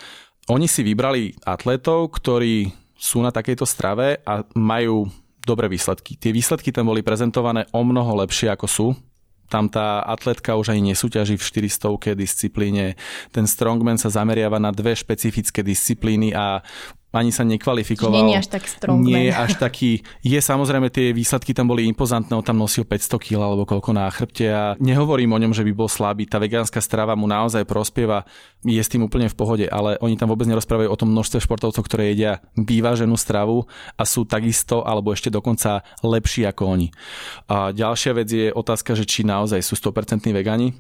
Oni si vybrali atletov, ktorí sú na takejto strave a majú dobré výsledky. Tie výsledky tam boli prezentované o mnoho lepšie ako sú tam tá atletka už ani nesúťaží v 400 disciplíne. Ten strongman sa zameriava na dve špecifické disciplíny a ani sa nekvalifikoval. Nie je až tak strongman. Nie je až taký. Je samozrejme, tie výsledky tam boli impozantné, on tam nosil 500 kg alebo koľko na chrbte a nehovorím o ňom, že by bol slabý. Tá vegánska strava mu naozaj prospieva, je s tým úplne v pohode, ale oni tam vôbec nerozprávajú o tom množstve športovcov, ktoré jedia vyváženú stravu a sú takisto alebo ešte dokonca lepší ako oni. A ďalšia vec je otázka, že či naozaj sú 100% vegáni,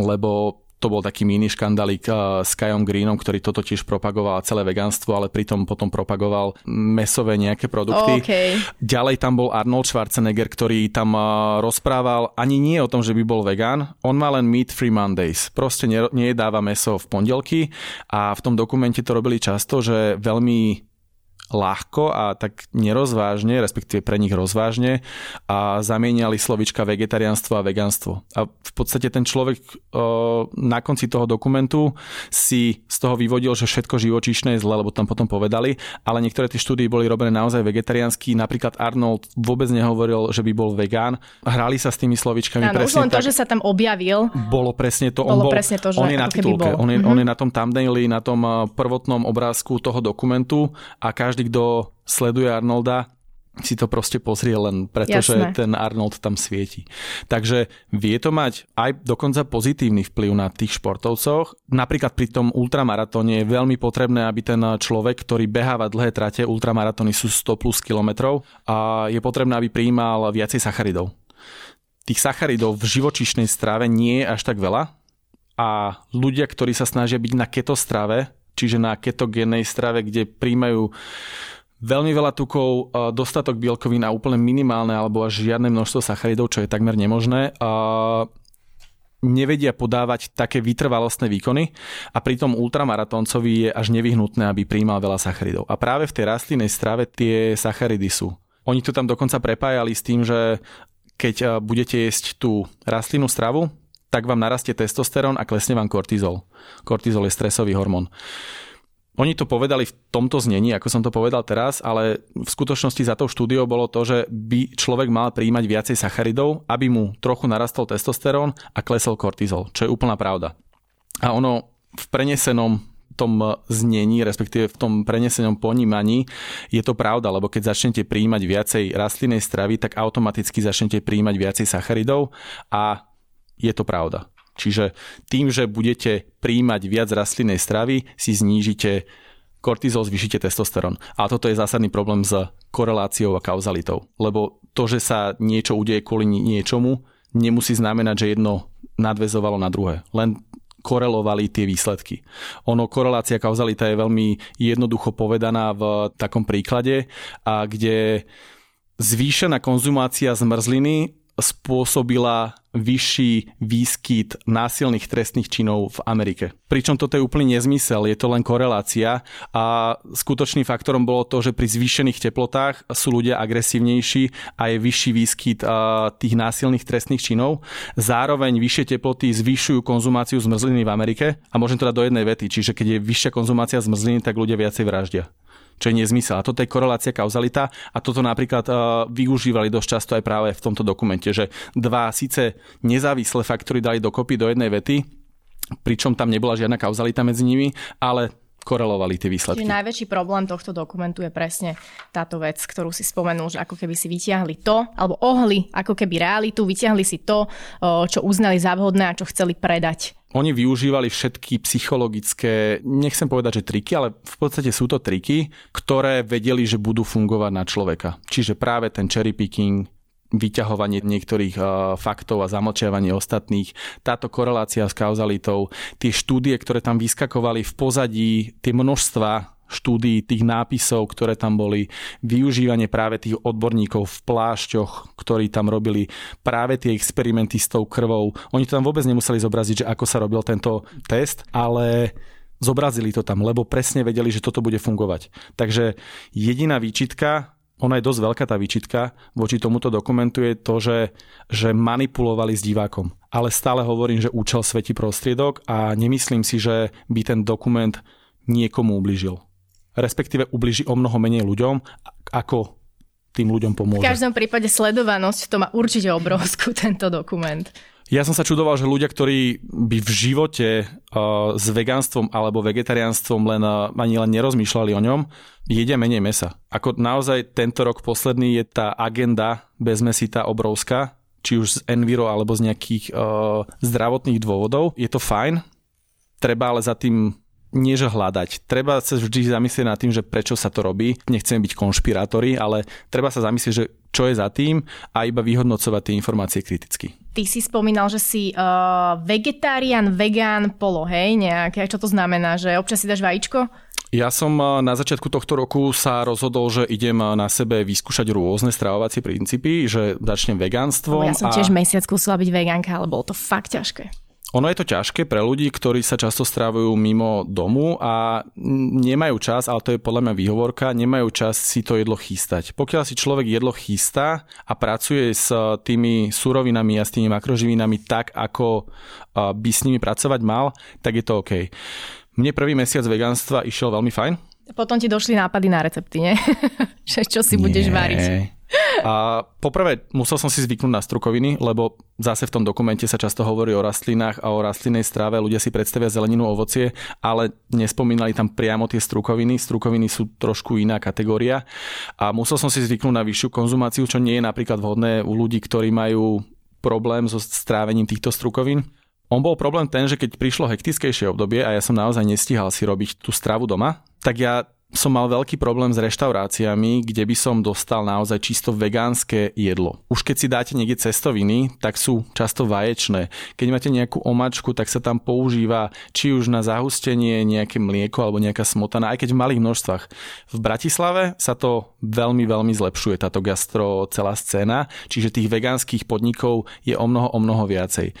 lebo to bol taký mini škandalík eh, s Kajom Greenom, ktorý toto tiež propagoval celé vegánstvo, ale pritom potom propagoval mesové nejaké produkty. Okay. Ďalej tam bol Arnold Schwarzenegger, ktorý tam eh, rozprával ani nie o tom, že by bol vegán, on má len meat free Mondays. Proste nejedáva meso v pondelky a v tom dokumente to robili často, že veľmi ľahko a tak nerozvážne, respektíve pre nich rozvážne a zamieniali slovička vegetariánstvo a vegánstvo. A v podstate ten človek o, na konci toho dokumentu si z toho vyvodil, že všetko živočíšne je zle, lebo tam potom povedali, ale niektoré tie štúdie boli robené naozaj vegetariánsky. Napríklad Arnold vôbec nehovoril, že by bol vegán. Hrali sa s tými slovičkami. Áno, presne už len tak, to, že sa tam objavil. Bolo presne to. Bolo on, bol, presne to, že on je na titulke, on je, mm-hmm. on je na tom thumbnaili, na tom prvotnom obrázku toho dokumentu a každý každý, kto sleduje Arnolda, si to proste pozrie len preto, Jasné. že ten Arnold tam svieti. Takže vie to mať aj dokonca pozitívny vplyv na tých športovcoch. Napríklad pri tom ultramaratóne je veľmi potrebné, aby ten človek, ktorý beháva dlhé trate, ultramaratóny sú 100 plus kilometrov, a je potrebné, aby prijímal viacej sacharidov. Tých sacharidov v živočišnej strave nie je až tak veľa a ľudia, ktorí sa snažia byť na keto strave, čiže na ketogénnej strave, kde príjmajú veľmi veľa tukov, dostatok bielkovín a úplne minimálne alebo až žiadne množstvo sacharidov, čo je takmer nemožné. nevedia podávať také vytrvalostné výkony a pritom ultramaratóncovi je až nevyhnutné, aby príjmal veľa sacharidov. A práve v tej rastlinnej strave tie sacharidy sú. Oni to tam dokonca prepájali s tým, že keď budete jesť tú rastlinnú stravu, tak vám narastie testosterón a klesne vám kortizol. Kortizol je stresový hormón. Oni to povedali v tomto znení, ako som to povedal teraz, ale v skutočnosti za tou štúdiou bolo to, že by človek mal príjmať viacej sacharidov, aby mu trochu narastol testosterón a klesol kortizol, čo je úplná pravda. A ono v prenesenom tom znení, respektíve v tom prenesenom ponímaní je to pravda, lebo keď začnete príjmať viacej rastlinnej stravy, tak automaticky začnete príjmať viacej sacharidov a je to pravda. Čiže tým, že budete príjmať viac rastlinnej stravy, si znížite kortizol, zvýšite testosterón. A toto je zásadný problém s koreláciou a kauzalitou. Lebo to, že sa niečo udeje kvôli niečomu, nemusí znamenať, že jedno nadvezovalo na druhé. Len korelovali tie výsledky. Ono, korelácia kauzalita je veľmi jednoducho povedaná v takom príklade, a kde zvýšená konzumácia zmrzliny spôsobila vyšší výskyt násilných trestných činov v Amerike. Pričom toto je úplný nezmysel, je to len korelácia a skutočným faktorom bolo to, že pri zvýšených teplotách sú ľudia agresívnejší a je vyšší výskyt tých násilných trestných činov. Zároveň vyššie teploty zvyšujú konzumáciu zmrzliny v Amerike a môžem to dať do jednej vety, čiže keď je vyššia konzumácia zmrzliny, tak ľudia viacej vraždia čo je nezmysel. A toto je korelácia kauzalita a toto napríklad uh, využívali dosť často aj práve v tomto dokumente, že dva síce nezávislé faktory dali dokopy do jednej vety, pričom tam nebola žiadna kauzalita medzi nimi, ale korelovali tie výsledky. Čiže najväčší problém tohto dokumentu je presne táto vec, ktorú si spomenul, že ako keby si vyťahli to, alebo ohli ako keby realitu, vyťahli si to, čo uznali za vhodné a čo chceli predať oni využívali všetky psychologické, nechcem povedať, že triky, ale v podstate sú to triky, ktoré vedeli, že budú fungovať na človeka. Čiže práve ten cherry picking, vyťahovanie niektorých uh, faktov a zamlčiavanie ostatných, táto korelácia s kauzalitou, tie štúdie, ktoré tam vyskakovali v pozadí, tie množstva štúdií, tých nápisov, ktoré tam boli, využívanie práve tých odborníkov v plášťoch, ktorí tam robili práve tie experimenty s tou krvou. Oni to tam vôbec nemuseli zobraziť, že ako sa robil tento test, ale zobrazili to tam, lebo presne vedeli, že toto bude fungovať. Takže jediná výčitka, ona je dosť veľká tá výčitka voči tomuto dokumentu je to, že, že manipulovali s divákom. Ale stále hovorím, že účel svetí prostriedok a nemyslím si, že by ten dokument niekomu ubližil respektíve ubliží o mnoho menej ľuďom, ako tým ľuďom pomôže. V každom prípade sledovanosť to má určite obrovskú *laughs* tento dokument. Ja som sa čudoval, že ľudia, ktorí by v živote uh, s vegánstvom alebo vegetariánstvom len, uh, ani len nerozmýšľali o ňom, jedia menej mesa. Ako naozaj tento rok posledný je tá agenda bez mesita obrovská, či už z Enviro alebo z nejakých uh, zdravotných dôvodov. Je to fajn, treba ale za tým nie že hľadať. Treba sa vždy zamyslieť nad tým, že prečo sa to robí. Nechceme byť konšpirátori, ale treba sa zamyslieť, že čo je za tým a iba vyhodnocovať tie informácie kriticky. Ty si spomínal, že si uh, vegetarián, vegán, polo, hej, nejaké, čo to znamená, že občas si dáš vajíčko? Ja som uh, na začiatku tohto roku sa rozhodol, že idem uh, na sebe vyskúšať rôzne stravovacie princípy, že začnem vegánstvom. Ja som tiež a... mesiac skúsila byť vegánka, ale bolo to fakt ťažké. Ono je to ťažké pre ľudí, ktorí sa často strávajú mimo domu a nemajú čas, ale to je podľa mňa výhovorka, nemajú čas si to jedlo chystať. Pokiaľ si človek jedlo chystá a pracuje s tými surovinami a s tými makroživinami tak, ako by s nimi pracovať mal, tak je to OK. Mne prvý mesiac veganstva išiel veľmi fajn. Potom ti došli nápady na recepty, nie? *laughs* čo si budeš Nie. variť. A poprvé musel som si zvyknúť na strukoviny, lebo zase v tom dokumente sa často hovorí o rastlinách a o rastlinnej strave. Ľudia si predstavia zeleninu, ovocie, ale nespomínali tam priamo tie strukoviny. Strukoviny sú trošku iná kategória. A musel som si zvyknúť na vyššiu konzumáciu, čo nie je napríklad vhodné u ľudí, ktorí majú problém so strávením týchto strukovín. On bol problém ten, že keď prišlo hektickejšie obdobie a ja som naozaj nestíhal si robiť tú stravu doma, tak ja som mal veľký problém s reštauráciami, kde by som dostal naozaj čisto vegánske jedlo. Už keď si dáte niekde cestoviny, tak sú často vaječné. Keď máte nejakú omačku, tak sa tam používa či už na zahustenie nejaké mlieko alebo nejaká smotana, aj keď v malých množstvách. V Bratislave sa to veľmi, veľmi zlepšuje, táto gastro celá scéna, čiže tých vegánskych podnikov je o mnoho, o mnoho viacej.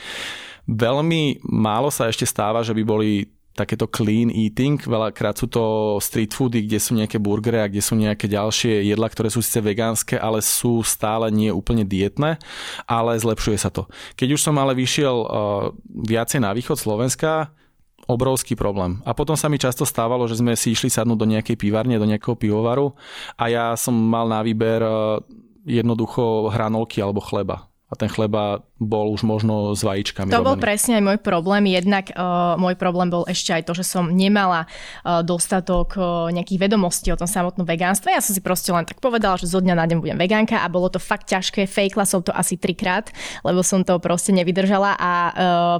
Veľmi málo sa ešte stáva, že by boli takéto clean eating. Veľakrát sú to street foody, kde sú nejaké burgery a kde sú nejaké ďalšie jedla, ktoré sú síce vegánske, ale sú stále nie úplne dietné, ale zlepšuje sa to. Keď už som ale vyšiel uh, viacej na východ Slovenska, obrovský problém. A potom sa mi často stávalo, že sme si išli sadnúť do nejakej pivárne, do nejakého pivovaru a ja som mal na výber uh, jednoducho hranolky alebo chleba a ten chleba bol už možno s vajíčkami. To robený. bol presne aj môj problém. Jednak uh, môj problém bol ešte aj to, že som nemala uh, dostatok uh, nejakých vedomostí o tom samotnom vegánstve. Ja som si proste len tak povedala, že zo dňa na deň budem vegánka a bolo to fakt ťažké. Fejkla som to asi trikrát, lebo som to proste nevydržala a uh,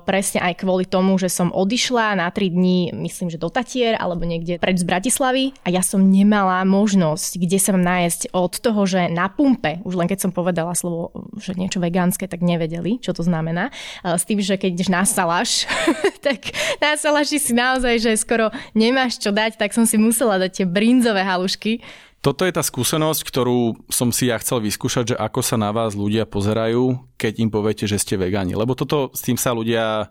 presne aj kvôli tomu, že som odišla na tri dní, myslím, že do Tatier alebo niekde preč z Bratislavy a ja som nemala možnosť, kde sa mám nájsť od toho, že na pumpe, už len keď som povedala slovo, že niečo vegánske, tak nevedeli nevedeli, čo to znamená. S tým, že keď ideš na salaš, *laughs* tak na salaši si naozaj, že skoro nemáš čo dať, tak som si musela dať tie brinzové halušky. Toto je tá skúsenosť, ktorú som si ja chcel vyskúšať, že ako sa na vás ľudia pozerajú, keď im poviete, že ste vegáni. Lebo toto, s tým sa ľudia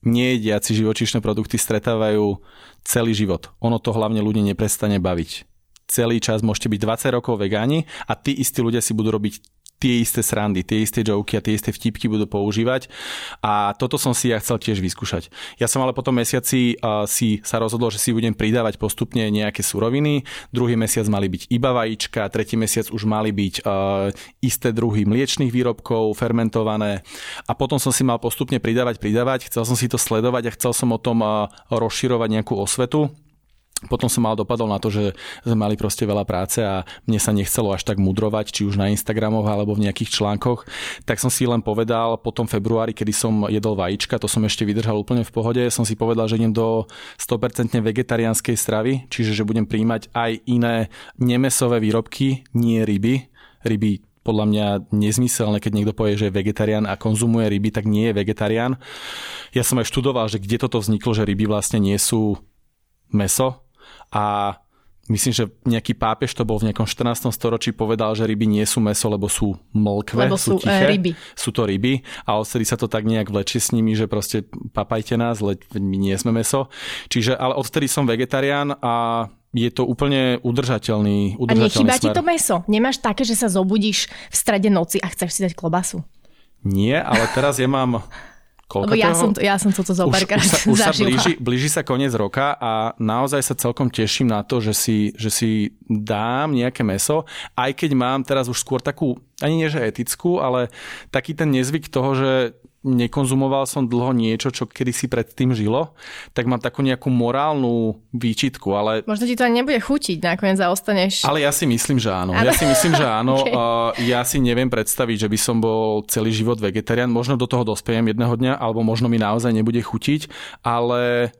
nejediaci živočíšne produkty stretávajú celý život. Ono to hlavne ľudí neprestane baviť. Celý čas môžete byť 20 rokov vegáni a tí istí ľudia si budú robiť tie isté srandy, tie isté joky a tie isté vtipky budú používať. A toto som si ja chcel tiež vyskúšať. Ja som ale potom mesiaci uh, si sa rozhodol, že si budem pridávať postupne nejaké suroviny. Druhý mesiac mali byť iba vajíčka, tretí mesiac už mali byť uh, isté druhy mliečných výrobkov, fermentované. A potom som si mal postupne pridávať, pridávať. Chcel som si to sledovať a chcel som o tom uh, rozširovať nejakú osvetu potom som mal dopadol na to, že sme mali proste veľa práce a mne sa nechcelo až tak mudrovať, či už na Instagramoch alebo v nejakých článkoch. Tak som si len povedal po tom februári, kedy som jedol vajíčka, to som ešte vydržal úplne v pohode, som si povedal, že idem do 100% vegetariánskej stravy, čiže že budem príjmať aj iné nemesové výrobky, nie ryby. Ryby podľa mňa nezmyselné, keď niekto povie, že je vegetarián a konzumuje ryby, tak nie je vegetarián. Ja som aj študoval, že kde toto vzniklo, že ryby vlastne nie sú meso, a myslím, že nejaký pápež to bol v nejakom 14. storočí povedal, že ryby nie sú meso, lebo sú mlkve, lebo sú, sú tiché, ryby. Sú to ryby a odtedy sa to tak nejak vlečie s nimi, že proste papajte nás, le, my nie sme meso. Čiže, ale odtedy som vegetarián a je to úplne udržateľný, udržateľný A nechýba smer. ti to meso? Nemáš také, že sa zobudíš v strede noci a chceš si dať klobasu? Nie, ale teraz ja mám Koľko Lebo ja som, to, ja som toto zo už, už sa, už sa blíži, blíži sa koniec roka a naozaj sa celkom teším na to, že si, že si dám nejaké meso, aj keď mám teraz už skôr takú, ani nie že etickú, ale taký ten nezvyk toho, že nekonzumoval som dlho niečo, čo kedysi predtým žilo, tak mám takú nejakú morálnu výčitku, ale... Možno ti to ani nebude chutiť, nakoniec ostaneš... Ale ja si myslím, že áno. Ja si myslím, že áno. *laughs* okay. Ja si neviem predstaviť, že by som bol celý život vegetarián. Možno do toho dospejem jedného dňa, alebo možno mi naozaj nebude chutiť, ale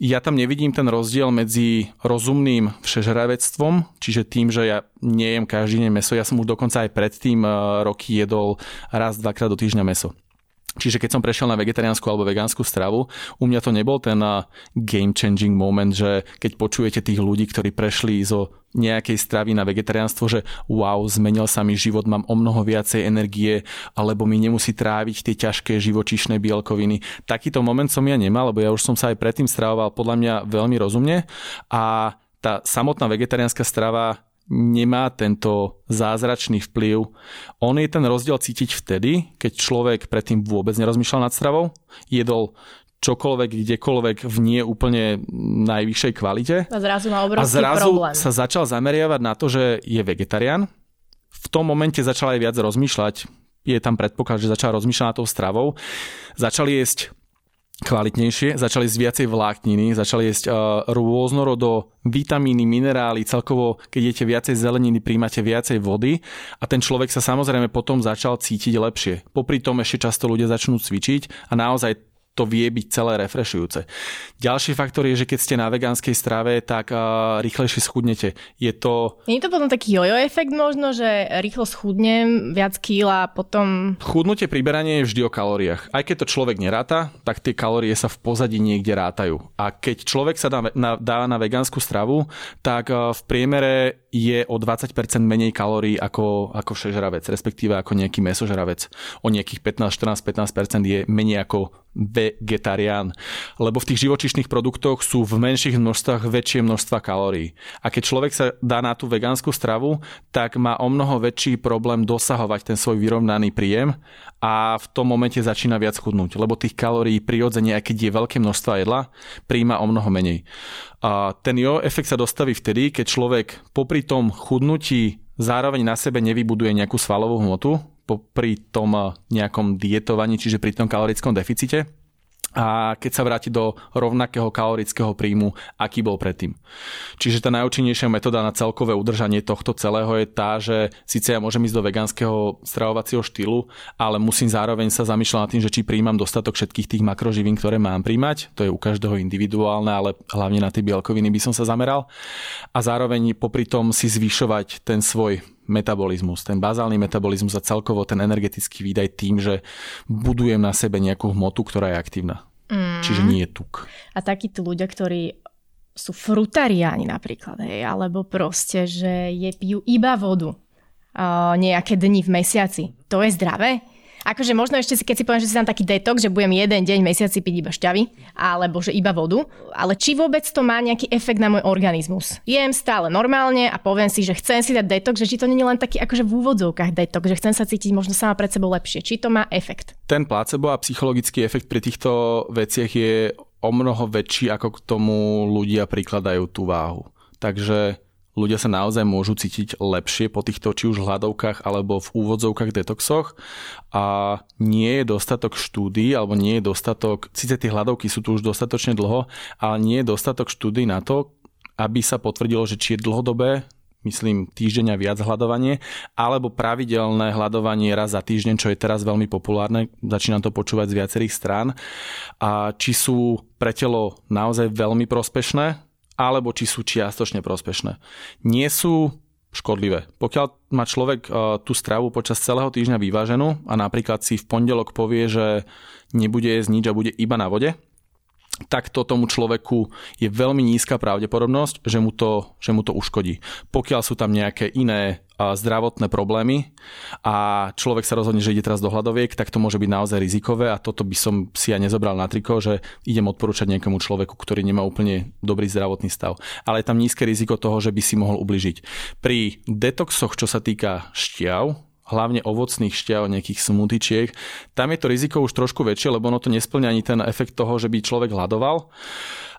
ja tam nevidím ten rozdiel medzi rozumným všežravectvom, čiže tým, že ja nejem každý deň meso, ja som už dokonca aj predtým roky jedol raz, dvakrát do týždňa meso. Čiže keď som prešiel na vegetariánsku alebo vegánsku stravu, u mňa to nebol ten game changing moment, že keď počujete tých ľudí, ktorí prešli zo nejakej stravy na vegetariánstvo, že wow, zmenil sa mi život, mám o mnoho viacej energie, alebo mi nemusí tráviť tie ťažké živočíšne bielkoviny. Takýto moment som ja nemal, lebo ja už som sa aj predtým stravoval podľa mňa veľmi rozumne a tá samotná vegetariánska strava nemá tento zázračný vplyv. On je ten rozdiel cítiť vtedy, keď človek predtým vôbec nerozmýšľal nad stravou, jedol čokoľvek, kdekoľvek v nie úplne najvyššej kvalite. A zrazu má obrovský A zrazu problém. sa začal zameriavať na to, že je vegetarián. V tom momente začal aj viac rozmýšľať. Je tam predpoklad, že začal rozmýšľať nad tou stravou. Začal jesť kvalitnejšie, začali jesť viacej vlákniny, začali jesť uh, rôznorodo vitamíny, minerály, celkovo keď jete viacej zeleniny, príjmate viacej vody a ten človek sa samozrejme potom začal cítiť lepšie. Popri tom ešte často ľudia začnú cvičiť a naozaj to vie byť celé refreshujúce. Ďalší faktor je, že keď ste na vegánskej strave, tak uh, rýchlejšie schudnete. Je to... Nie je to potom taký jojo efekt možno, že rýchlo schudnem viac kýl a potom... Chudnutie priberanie je vždy o kalóriách. Aj keď to človek neráta, tak tie kalórie sa v pozadí niekde rátajú. A keď človek sa dá na, dá na vegánsku stravu, tak uh, v priemere je o 20% menej kalórií ako, ako všežravec, respektíve ako nejaký mesožravec. O nejakých 15, 14, 15% je menej ako vegetarián, lebo v tých živočišných produktoch sú v menších množstvách väčšie množstva kalórií. A keď človek sa dá na tú vegánsku stravu, tak má o mnoho väčší problém dosahovať ten svoj vyrovnaný príjem a v tom momente začína viac chudnúť, lebo tých kalórií prirodzene, aj keď je veľké množstvo jedla, príjma o mnoho menej. A ten jo efekt sa dostaví vtedy, keď človek popri tom chudnutí zároveň na sebe nevybuduje nejakú svalovú hmotu, pri tom eh, nejakom dietovaní, čiže pri tom kalorickom deficite a keď sa vráti do rovnakého kalorického príjmu, aký bol predtým. Čiže tá najúčinnejšia metóda na celkové udržanie tohto celého je tá, že síce ja môžem ísť do vegánskeho stravovacieho štýlu, ale musím zároveň sa zamýšľať nad tým, že či príjmam dostatok všetkých tých makroživín, ktoré mám príjmať. To je u každého individuálne, ale hlavne na tie bielkoviny by som sa zameral. A zároveň popri tom si zvyšovať ten svoj metabolizmus, ten bazálny metabolizmus a celkovo ten energetický výdaj tým, že budujem na sebe nejakú hmotu, ktorá je aktívna. Mm. Čiže nie je tuk. A takíto ľudia, ktorí sú frutariáni napríklad, hej, alebo proste, že je pijú iba vodu uh, nejaké dni v mesiaci. To je zdravé? Akože možno ešte si, keď si poviem, že si tam taký detox, že budem jeden deň, mesiac si piť iba šťavy, alebo že iba vodu, ale či vôbec to má nejaký efekt na môj organizmus. Jem stále normálne a poviem si, že chcem si dať detox, že či to nie je len taký akože v úvodzovkách detox, že chcem sa cítiť možno sama pred sebou lepšie. Či to má efekt? Ten placebo a psychologický efekt pri týchto veciach je o mnoho väčší, ako k tomu ľudia prikladajú tú váhu. Takže ľudia sa naozaj môžu cítiť lepšie po týchto či už hľadovkách alebo v úvodzovkách detoxoch. A nie je dostatok štúdí alebo nie je dostatok, síce tie hľadovky sú tu už dostatočne dlho, ale nie je dostatok štúdí na to, aby sa potvrdilo, že či je dlhodobé myslím týždeň a viac hľadovanie, alebo pravidelné hľadovanie raz za týždeň, čo je teraz veľmi populárne, začínam to počúvať z viacerých strán, a či sú pre telo naozaj veľmi prospešné, alebo či sú čiastočne prospešné. Nie sú škodlivé. Pokiaľ má človek uh, tú stravu počas celého týždňa vyváženú a napríklad si v pondelok povie, že nebude jesť nič a bude iba na vode, tak to tomu človeku je veľmi nízka pravdepodobnosť, že mu to, že mu to uškodí. Pokiaľ sú tam nejaké iné zdravotné problémy a človek sa rozhodne, že ide teraz do hľadoviek, tak to môže byť naozaj rizikové a toto by som si ja nezobral na triko, že idem odporúčať nejakému človeku, ktorý nemá úplne dobrý zdravotný stav. Ale je tam nízke riziko toho, že by si mohol ubližiť. Pri detoxoch, čo sa týka šťav, hlavne ovocných šťav, nejakých smutičiek, tam je to riziko už trošku väčšie, lebo ono to nesplňa ani ten efekt toho, že by človek hľadoval.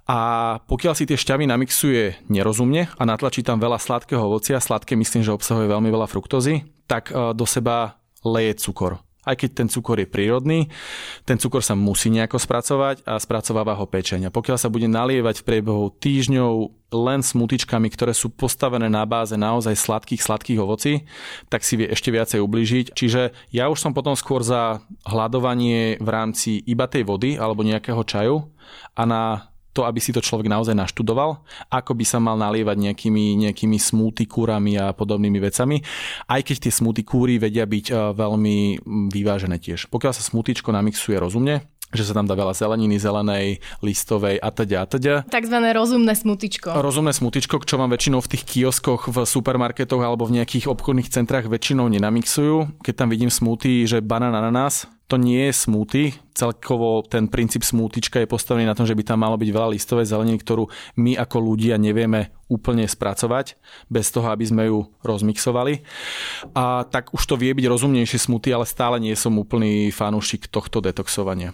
A pokiaľ si tie šťavy namixuje nerozumne a natlačí tam veľa sladkého ovocia, sladké myslím, že obsahuje veľmi veľa fruktózy, tak e, do seba leje cukor aj keď ten cukor je prírodný, ten cukor sa musí nejako spracovať a spracováva ho pečeň. Pokiaľ sa bude nalievať v priebehu týždňov len smutičkami, ktoré sú postavené na báze naozaj sladkých, sladkých ovocí, tak si vie ešte viacej ubližiť. Čiže ja už som potom skôr za hľadovanie v rámci iba tej vody alebo nejakého čaju a na to, aby si to človek naozaj naštudoval, ako by sa mal nalievať nejakými, nejakými smúty kúrami a podobnými vecami, aj keď tie smúty kúry vedia byť eh, veľmi vyvážené tiež. Pokiaľ sa smutičko namixuje rozumne, že sa tam dá veľa zeleniny, zelenej, listovej a teda a teda. Takzvané rozumné smutičko. Rozumné smutičko, čo vám väčšinou v tých kioskoch, v supermarketoch alebo v nejakých obchodných centrách väčšinou nenamixujú. Keď tam vidím smuty, že banán ananás, to nie je smoothie. Celkovo ten princíp smútička je postavený na tom, že by tam malo byť veľa listovej zeleniny, ktorú my ako ľudia nevieme úplne spracovať, bez toho, aby sme ju rozmixovali. A tak už to vie byť rozumnejšie smoothie, ale stále nie som úplný fanúšik tohto detoxovania.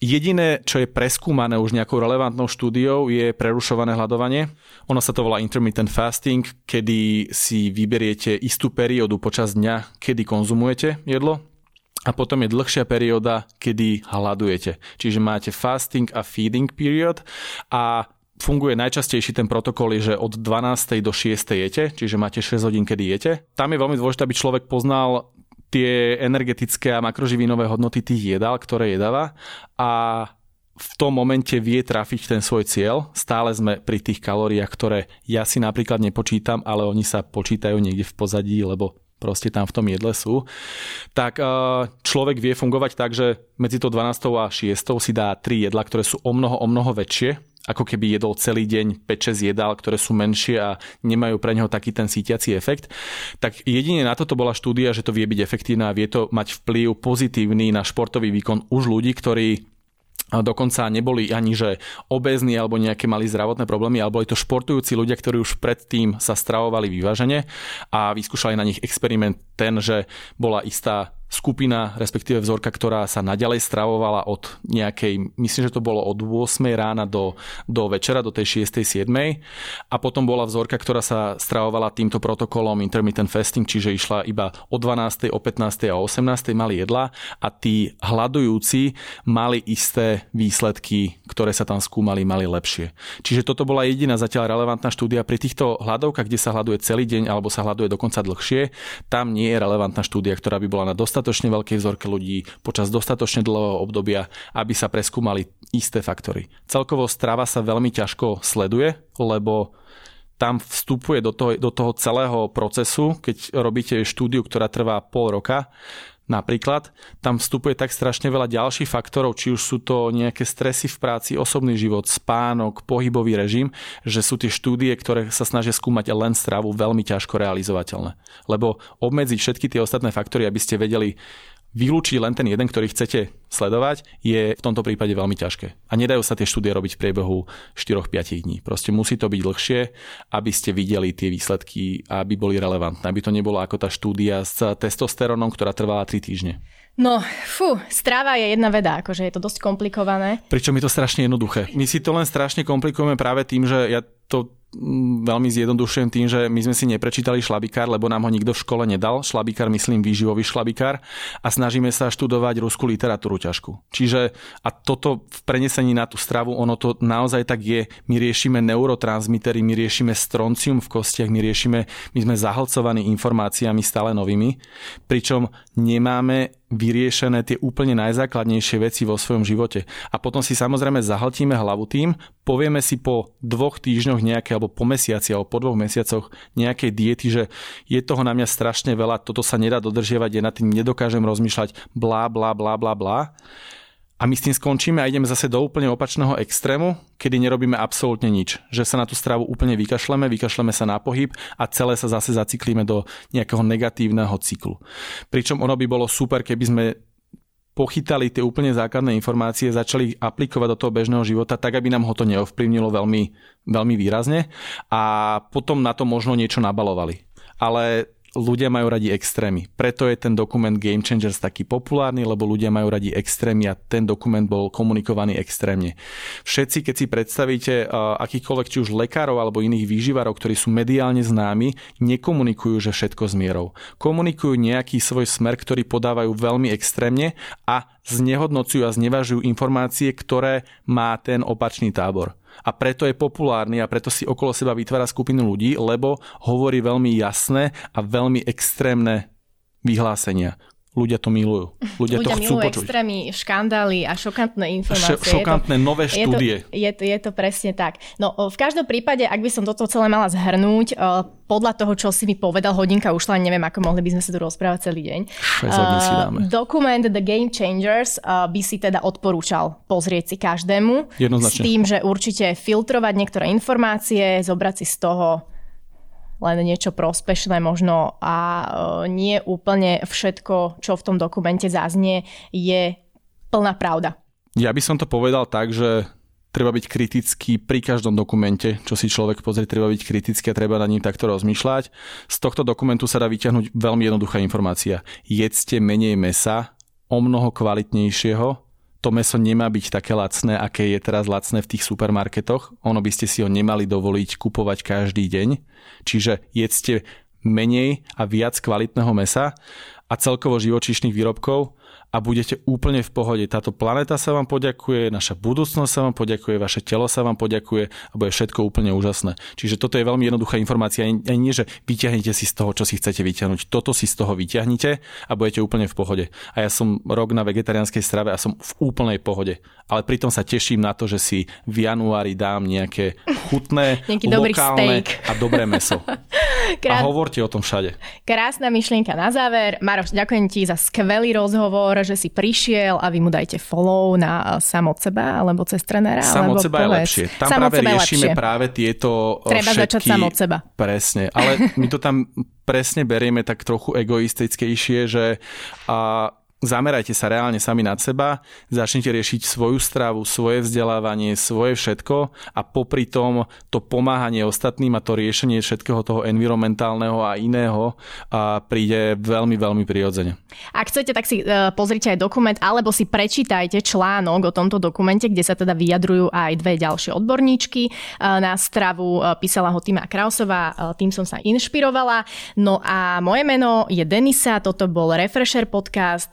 Jediné, čo je preskúmané už nejakou relevantnou štúdiou, je prerušované hľadovanie. Ono sa to volá intermittent fasting, kedy si vyberiete istú periódu počas dňa, kedy konzumujete jedlo a potom je dlhšia perióda, kedy hľadujete. Čiže máte fasting a feeding period a funguje najčastejší ten protokol je, že od 12. do 6. jete, čiže máte 6 hodín, kedy jete. Tam je veľmi dôležité, aby človek poznal tie energetické a makroživinové hodnoty tých jedál, ktoré jedáva a v tom momente vie trafiť ten svoj cieľ. Stále sme pri tých kalóriách, ktoré ja si napríklad nepočítam, ale oni sa počítajú niekde v pozadí, lebo proste tam v tom jedle sú, tak človek vie fungovať tak, že medzi to 12 a 6 si dá 3 jedla, ktoré sú o mnoho, o mnoho väčšie, ako keby jedol celý deň 5-6 jedál, ktoré sú menšie a nemajú pre neho taký ten sítiaci efekt, tak jedine na toto bola štúdia, že to vie byť efektívne a vie to mať vplyv pozitívny na športový výkon už ľudí, ktorí dokonca neboli ani že obezní alebo nejaké mali zdravotné problémy, ale boli to športujúci ľudia, ktorí už predtým sa stravovali vyvážene a vyskúšali na nich experiment ten, že bola istá skupina, respektíve vzorka, ktorá sa naďalej stravovala od nejakej, myslím, že to bolo od 8 rána do, do večera, do tej 6. 7. A potom bola vzorka, ktorá sa stravovala týmto protokolom intermittent fasting, čiže išla iba o 12. o 15. a o 18. mali jedla a tí hľadujúci mali isté výsledky, ktoré sa tam skúmali, mali lepšie. Čiže toto bola jediná zatiaľ relevantná štúdia. Pri týchto hľadovkách, kde sa hľaduje celý deň alebo sa hľaduje dokonca dlhšie, tam nie je relevantná štúdia, ktorá by bola na dostatočný dostatočne veľkej vzorke ľudí počas dostatočne dlhého obdobia, aby sa preskúmali isté faktory. Celkovo strava sa veľmi ťažko sleduje, lebo tam vstupuje do toho, do toho celého procesu, keď robíte štúdiu, ktorá trvá pol roka, Napríklad tam vstupuje tak strašne veľa ďalších faktorov, či už sú to nejaké stresy v práci, osobný život, spánok, pohybový režim, že sú tie štúdie, ktoré sa snažia skúmať len stravu, veľmi ťažko realizovateľné. Lebo obmedziť všetky tie ostatné faktory, aby ste vedeli vylúčiť len ten jeden, ktorý chcete sledovať, je v tomto prípade veľmi ťažké. A nedajú sa tie štúdie robiť v priebehu 4-5 dní. Proste musí to byť dlhšie, aby ste videli tie výsledky a aby boli relevantné. Aby to nebolo ako tá štúdia s testosterónom, ktorá trvala 3 týždne. No, fú, strava je jedna veda, akože je to dosť komplikované. Pričom je to strašne jednoduché. My si to len strašne komplikujeme práve tým, že ja to veľmi zjednodušujem tým, že my sme si neprečítali šlabikár, lebo nám ho nikto v škole nedal. Šlabikár myslím výživový šlabikár a snažíme sa študovať ruskú literatúru ťažku. Čiže a toto v prenesení na tú stravu, ono to naozaj tak je. My riešime neurotransmitery, my riešime stroncium v kostiach, my riešime, my sme zahlcovaní informáciami stále novými, pričom nemáme vyriešené tie úplne najzákladnejšie veci vo svojom živote. A potom si samozrejme zahltíme hlavu tým, povieme si po dvoch týždňoch nejaké, alebo po mesiaci, alebo po dvoch mesiacoch nejakej diety, že je toho na mňa strašne veľa, toto sa nedá dodržiavať, ja nad tým nedokážem rozmýšľať, blá, blá, blá, blá, blá a my s tým skončíme a ideme zase do úplne opačného extrému, kedy nerobíme absolútne nič. Že sa na tú stravu úplne vykašleme, vykašleme sa na pohyb a celé sa zase zaciklíme do nejakého negatívneho cyklu. Pričom ono by bolo super, keby sme pochytali tie úplne základné informácie, začali ich aplikovať do toho bežného života tak, aby nám ho to neovplyvnilo veľmi, veľmi výrazne a potom na to možno niečo nabalovali. Ale ľudia majú radi extrémy. Preto je ten dokument Game Changers taký populárny, lebo ľudia majú radi extrémy a ten dokument bol komunikovaný extrémne. Všetci, keď si predstavíte akýchkoľvek či už lekárov alebo iných výživarov, ktorí sú mediálne známi, nekomunikujú, že všetko s mierou. Komunikujú nejaký svoj smer, ktorý podávajú veľmi extrémne a znehodnocujú a znevažujú informácie, ktoré má ten opačný tábor a preto je populárny a preto si okolo seba vytvára skupinu ľudí, lebo hovorí veľmi jasné a veľmi extrémne vyhlásenia, ľudia to milujú. Ľudia, ľudia to chcú milujú počuť. extrémy, škandály a šokantné informácie. Š- šokantné je to, nové štúdie. Je to, je, to, je to presne tak. No v každom prípade, ak by som toto celé mala zhrnúť, podľa toho, čo si mi povedal, hodinka ušla, neviem, ako mohli by sme sa tu rozprávať celý deň. si dáme. Dokument The Game Changers by si teda odporúčal pozrieť si každému. Jednoznačne. S tým, že určite filtrovať niektoré informácie, zobrať si z toho len niečo prospešné možno a e, nie úplne všetko, čo v tom dokumente zaznie, je plná pravda. Ja by som to povedal tak, že treba byť kritický pri každom dokumente, čo si človek pozrie, treba byť kritický a treba na ním takto rozmýšľať. Z tohto dokumentu sa dá vyťahnuť veľmi jednoduchá informácia. Jedzte menej mesa, o mnoho kvalitnejšieho, to meso nemá byť také lacné, aké je teraz lacné v tých supermarketoch. Ono by ste si ho nemali dovoliť kupovať každý deň. Čiže jedzte menej a viac kvalitného mesa a celkovo živočíšnych výrobkov a budete úplne v pohode. Táto planéta sa vám poďakuje, naša budúcnosť sa vám poďakuje, vaše telo sa vám poďakuje a bude všetko úplne úžasné. Čiže toto je veľmi jednoduchá informácia. Aj nie, že vyťahnete si z toho, čo si chcete vyťahnuť. Toto si z toho vyťahnite a budete úplne v pohode. A ja som rok na vegetariánskej strave a som v úplnej pohode. Ale pritom sa teším na to, že si v januári dám nejaké chutné, *laughs* lokálne a dobré meso. Krás... *laughs* A hovorte o tom všade. Krásna myšlienka na záver. Maroš, ďakujem ti za skvelý rozhovor že si prišiel a vy mu dajte follow na sam od seba alebo cez trenera. Sam od seba povedz. je lepšie. Tam sam práve riešime lepšie. práve tieto Treba všetky... začať sam od seba. Presne, ale my to tam presne berieme tak trochu egoistickejšie, že a zamerajte sa reálne sami nad seba, začnite riešiť svoju stravu, svoje vzdelávanie, svoje všetko a popri tom to pomáhanie ostatným a to riešenie všetkého toho environmentálneho a iného a príde veľmi, veľmi prirodzene. Ak chcete, tak si uh, pozrite aj dokument alebo si prečítajte článok o tomto dokumente, kde sa teda vyjadrujú aj dve ďalšie odborníčky uh, na stravu. Uh, písala ho Tima Krausová, tým som sa inšpirovala. No a moje meno je Denisa, toto bol Refresher podcast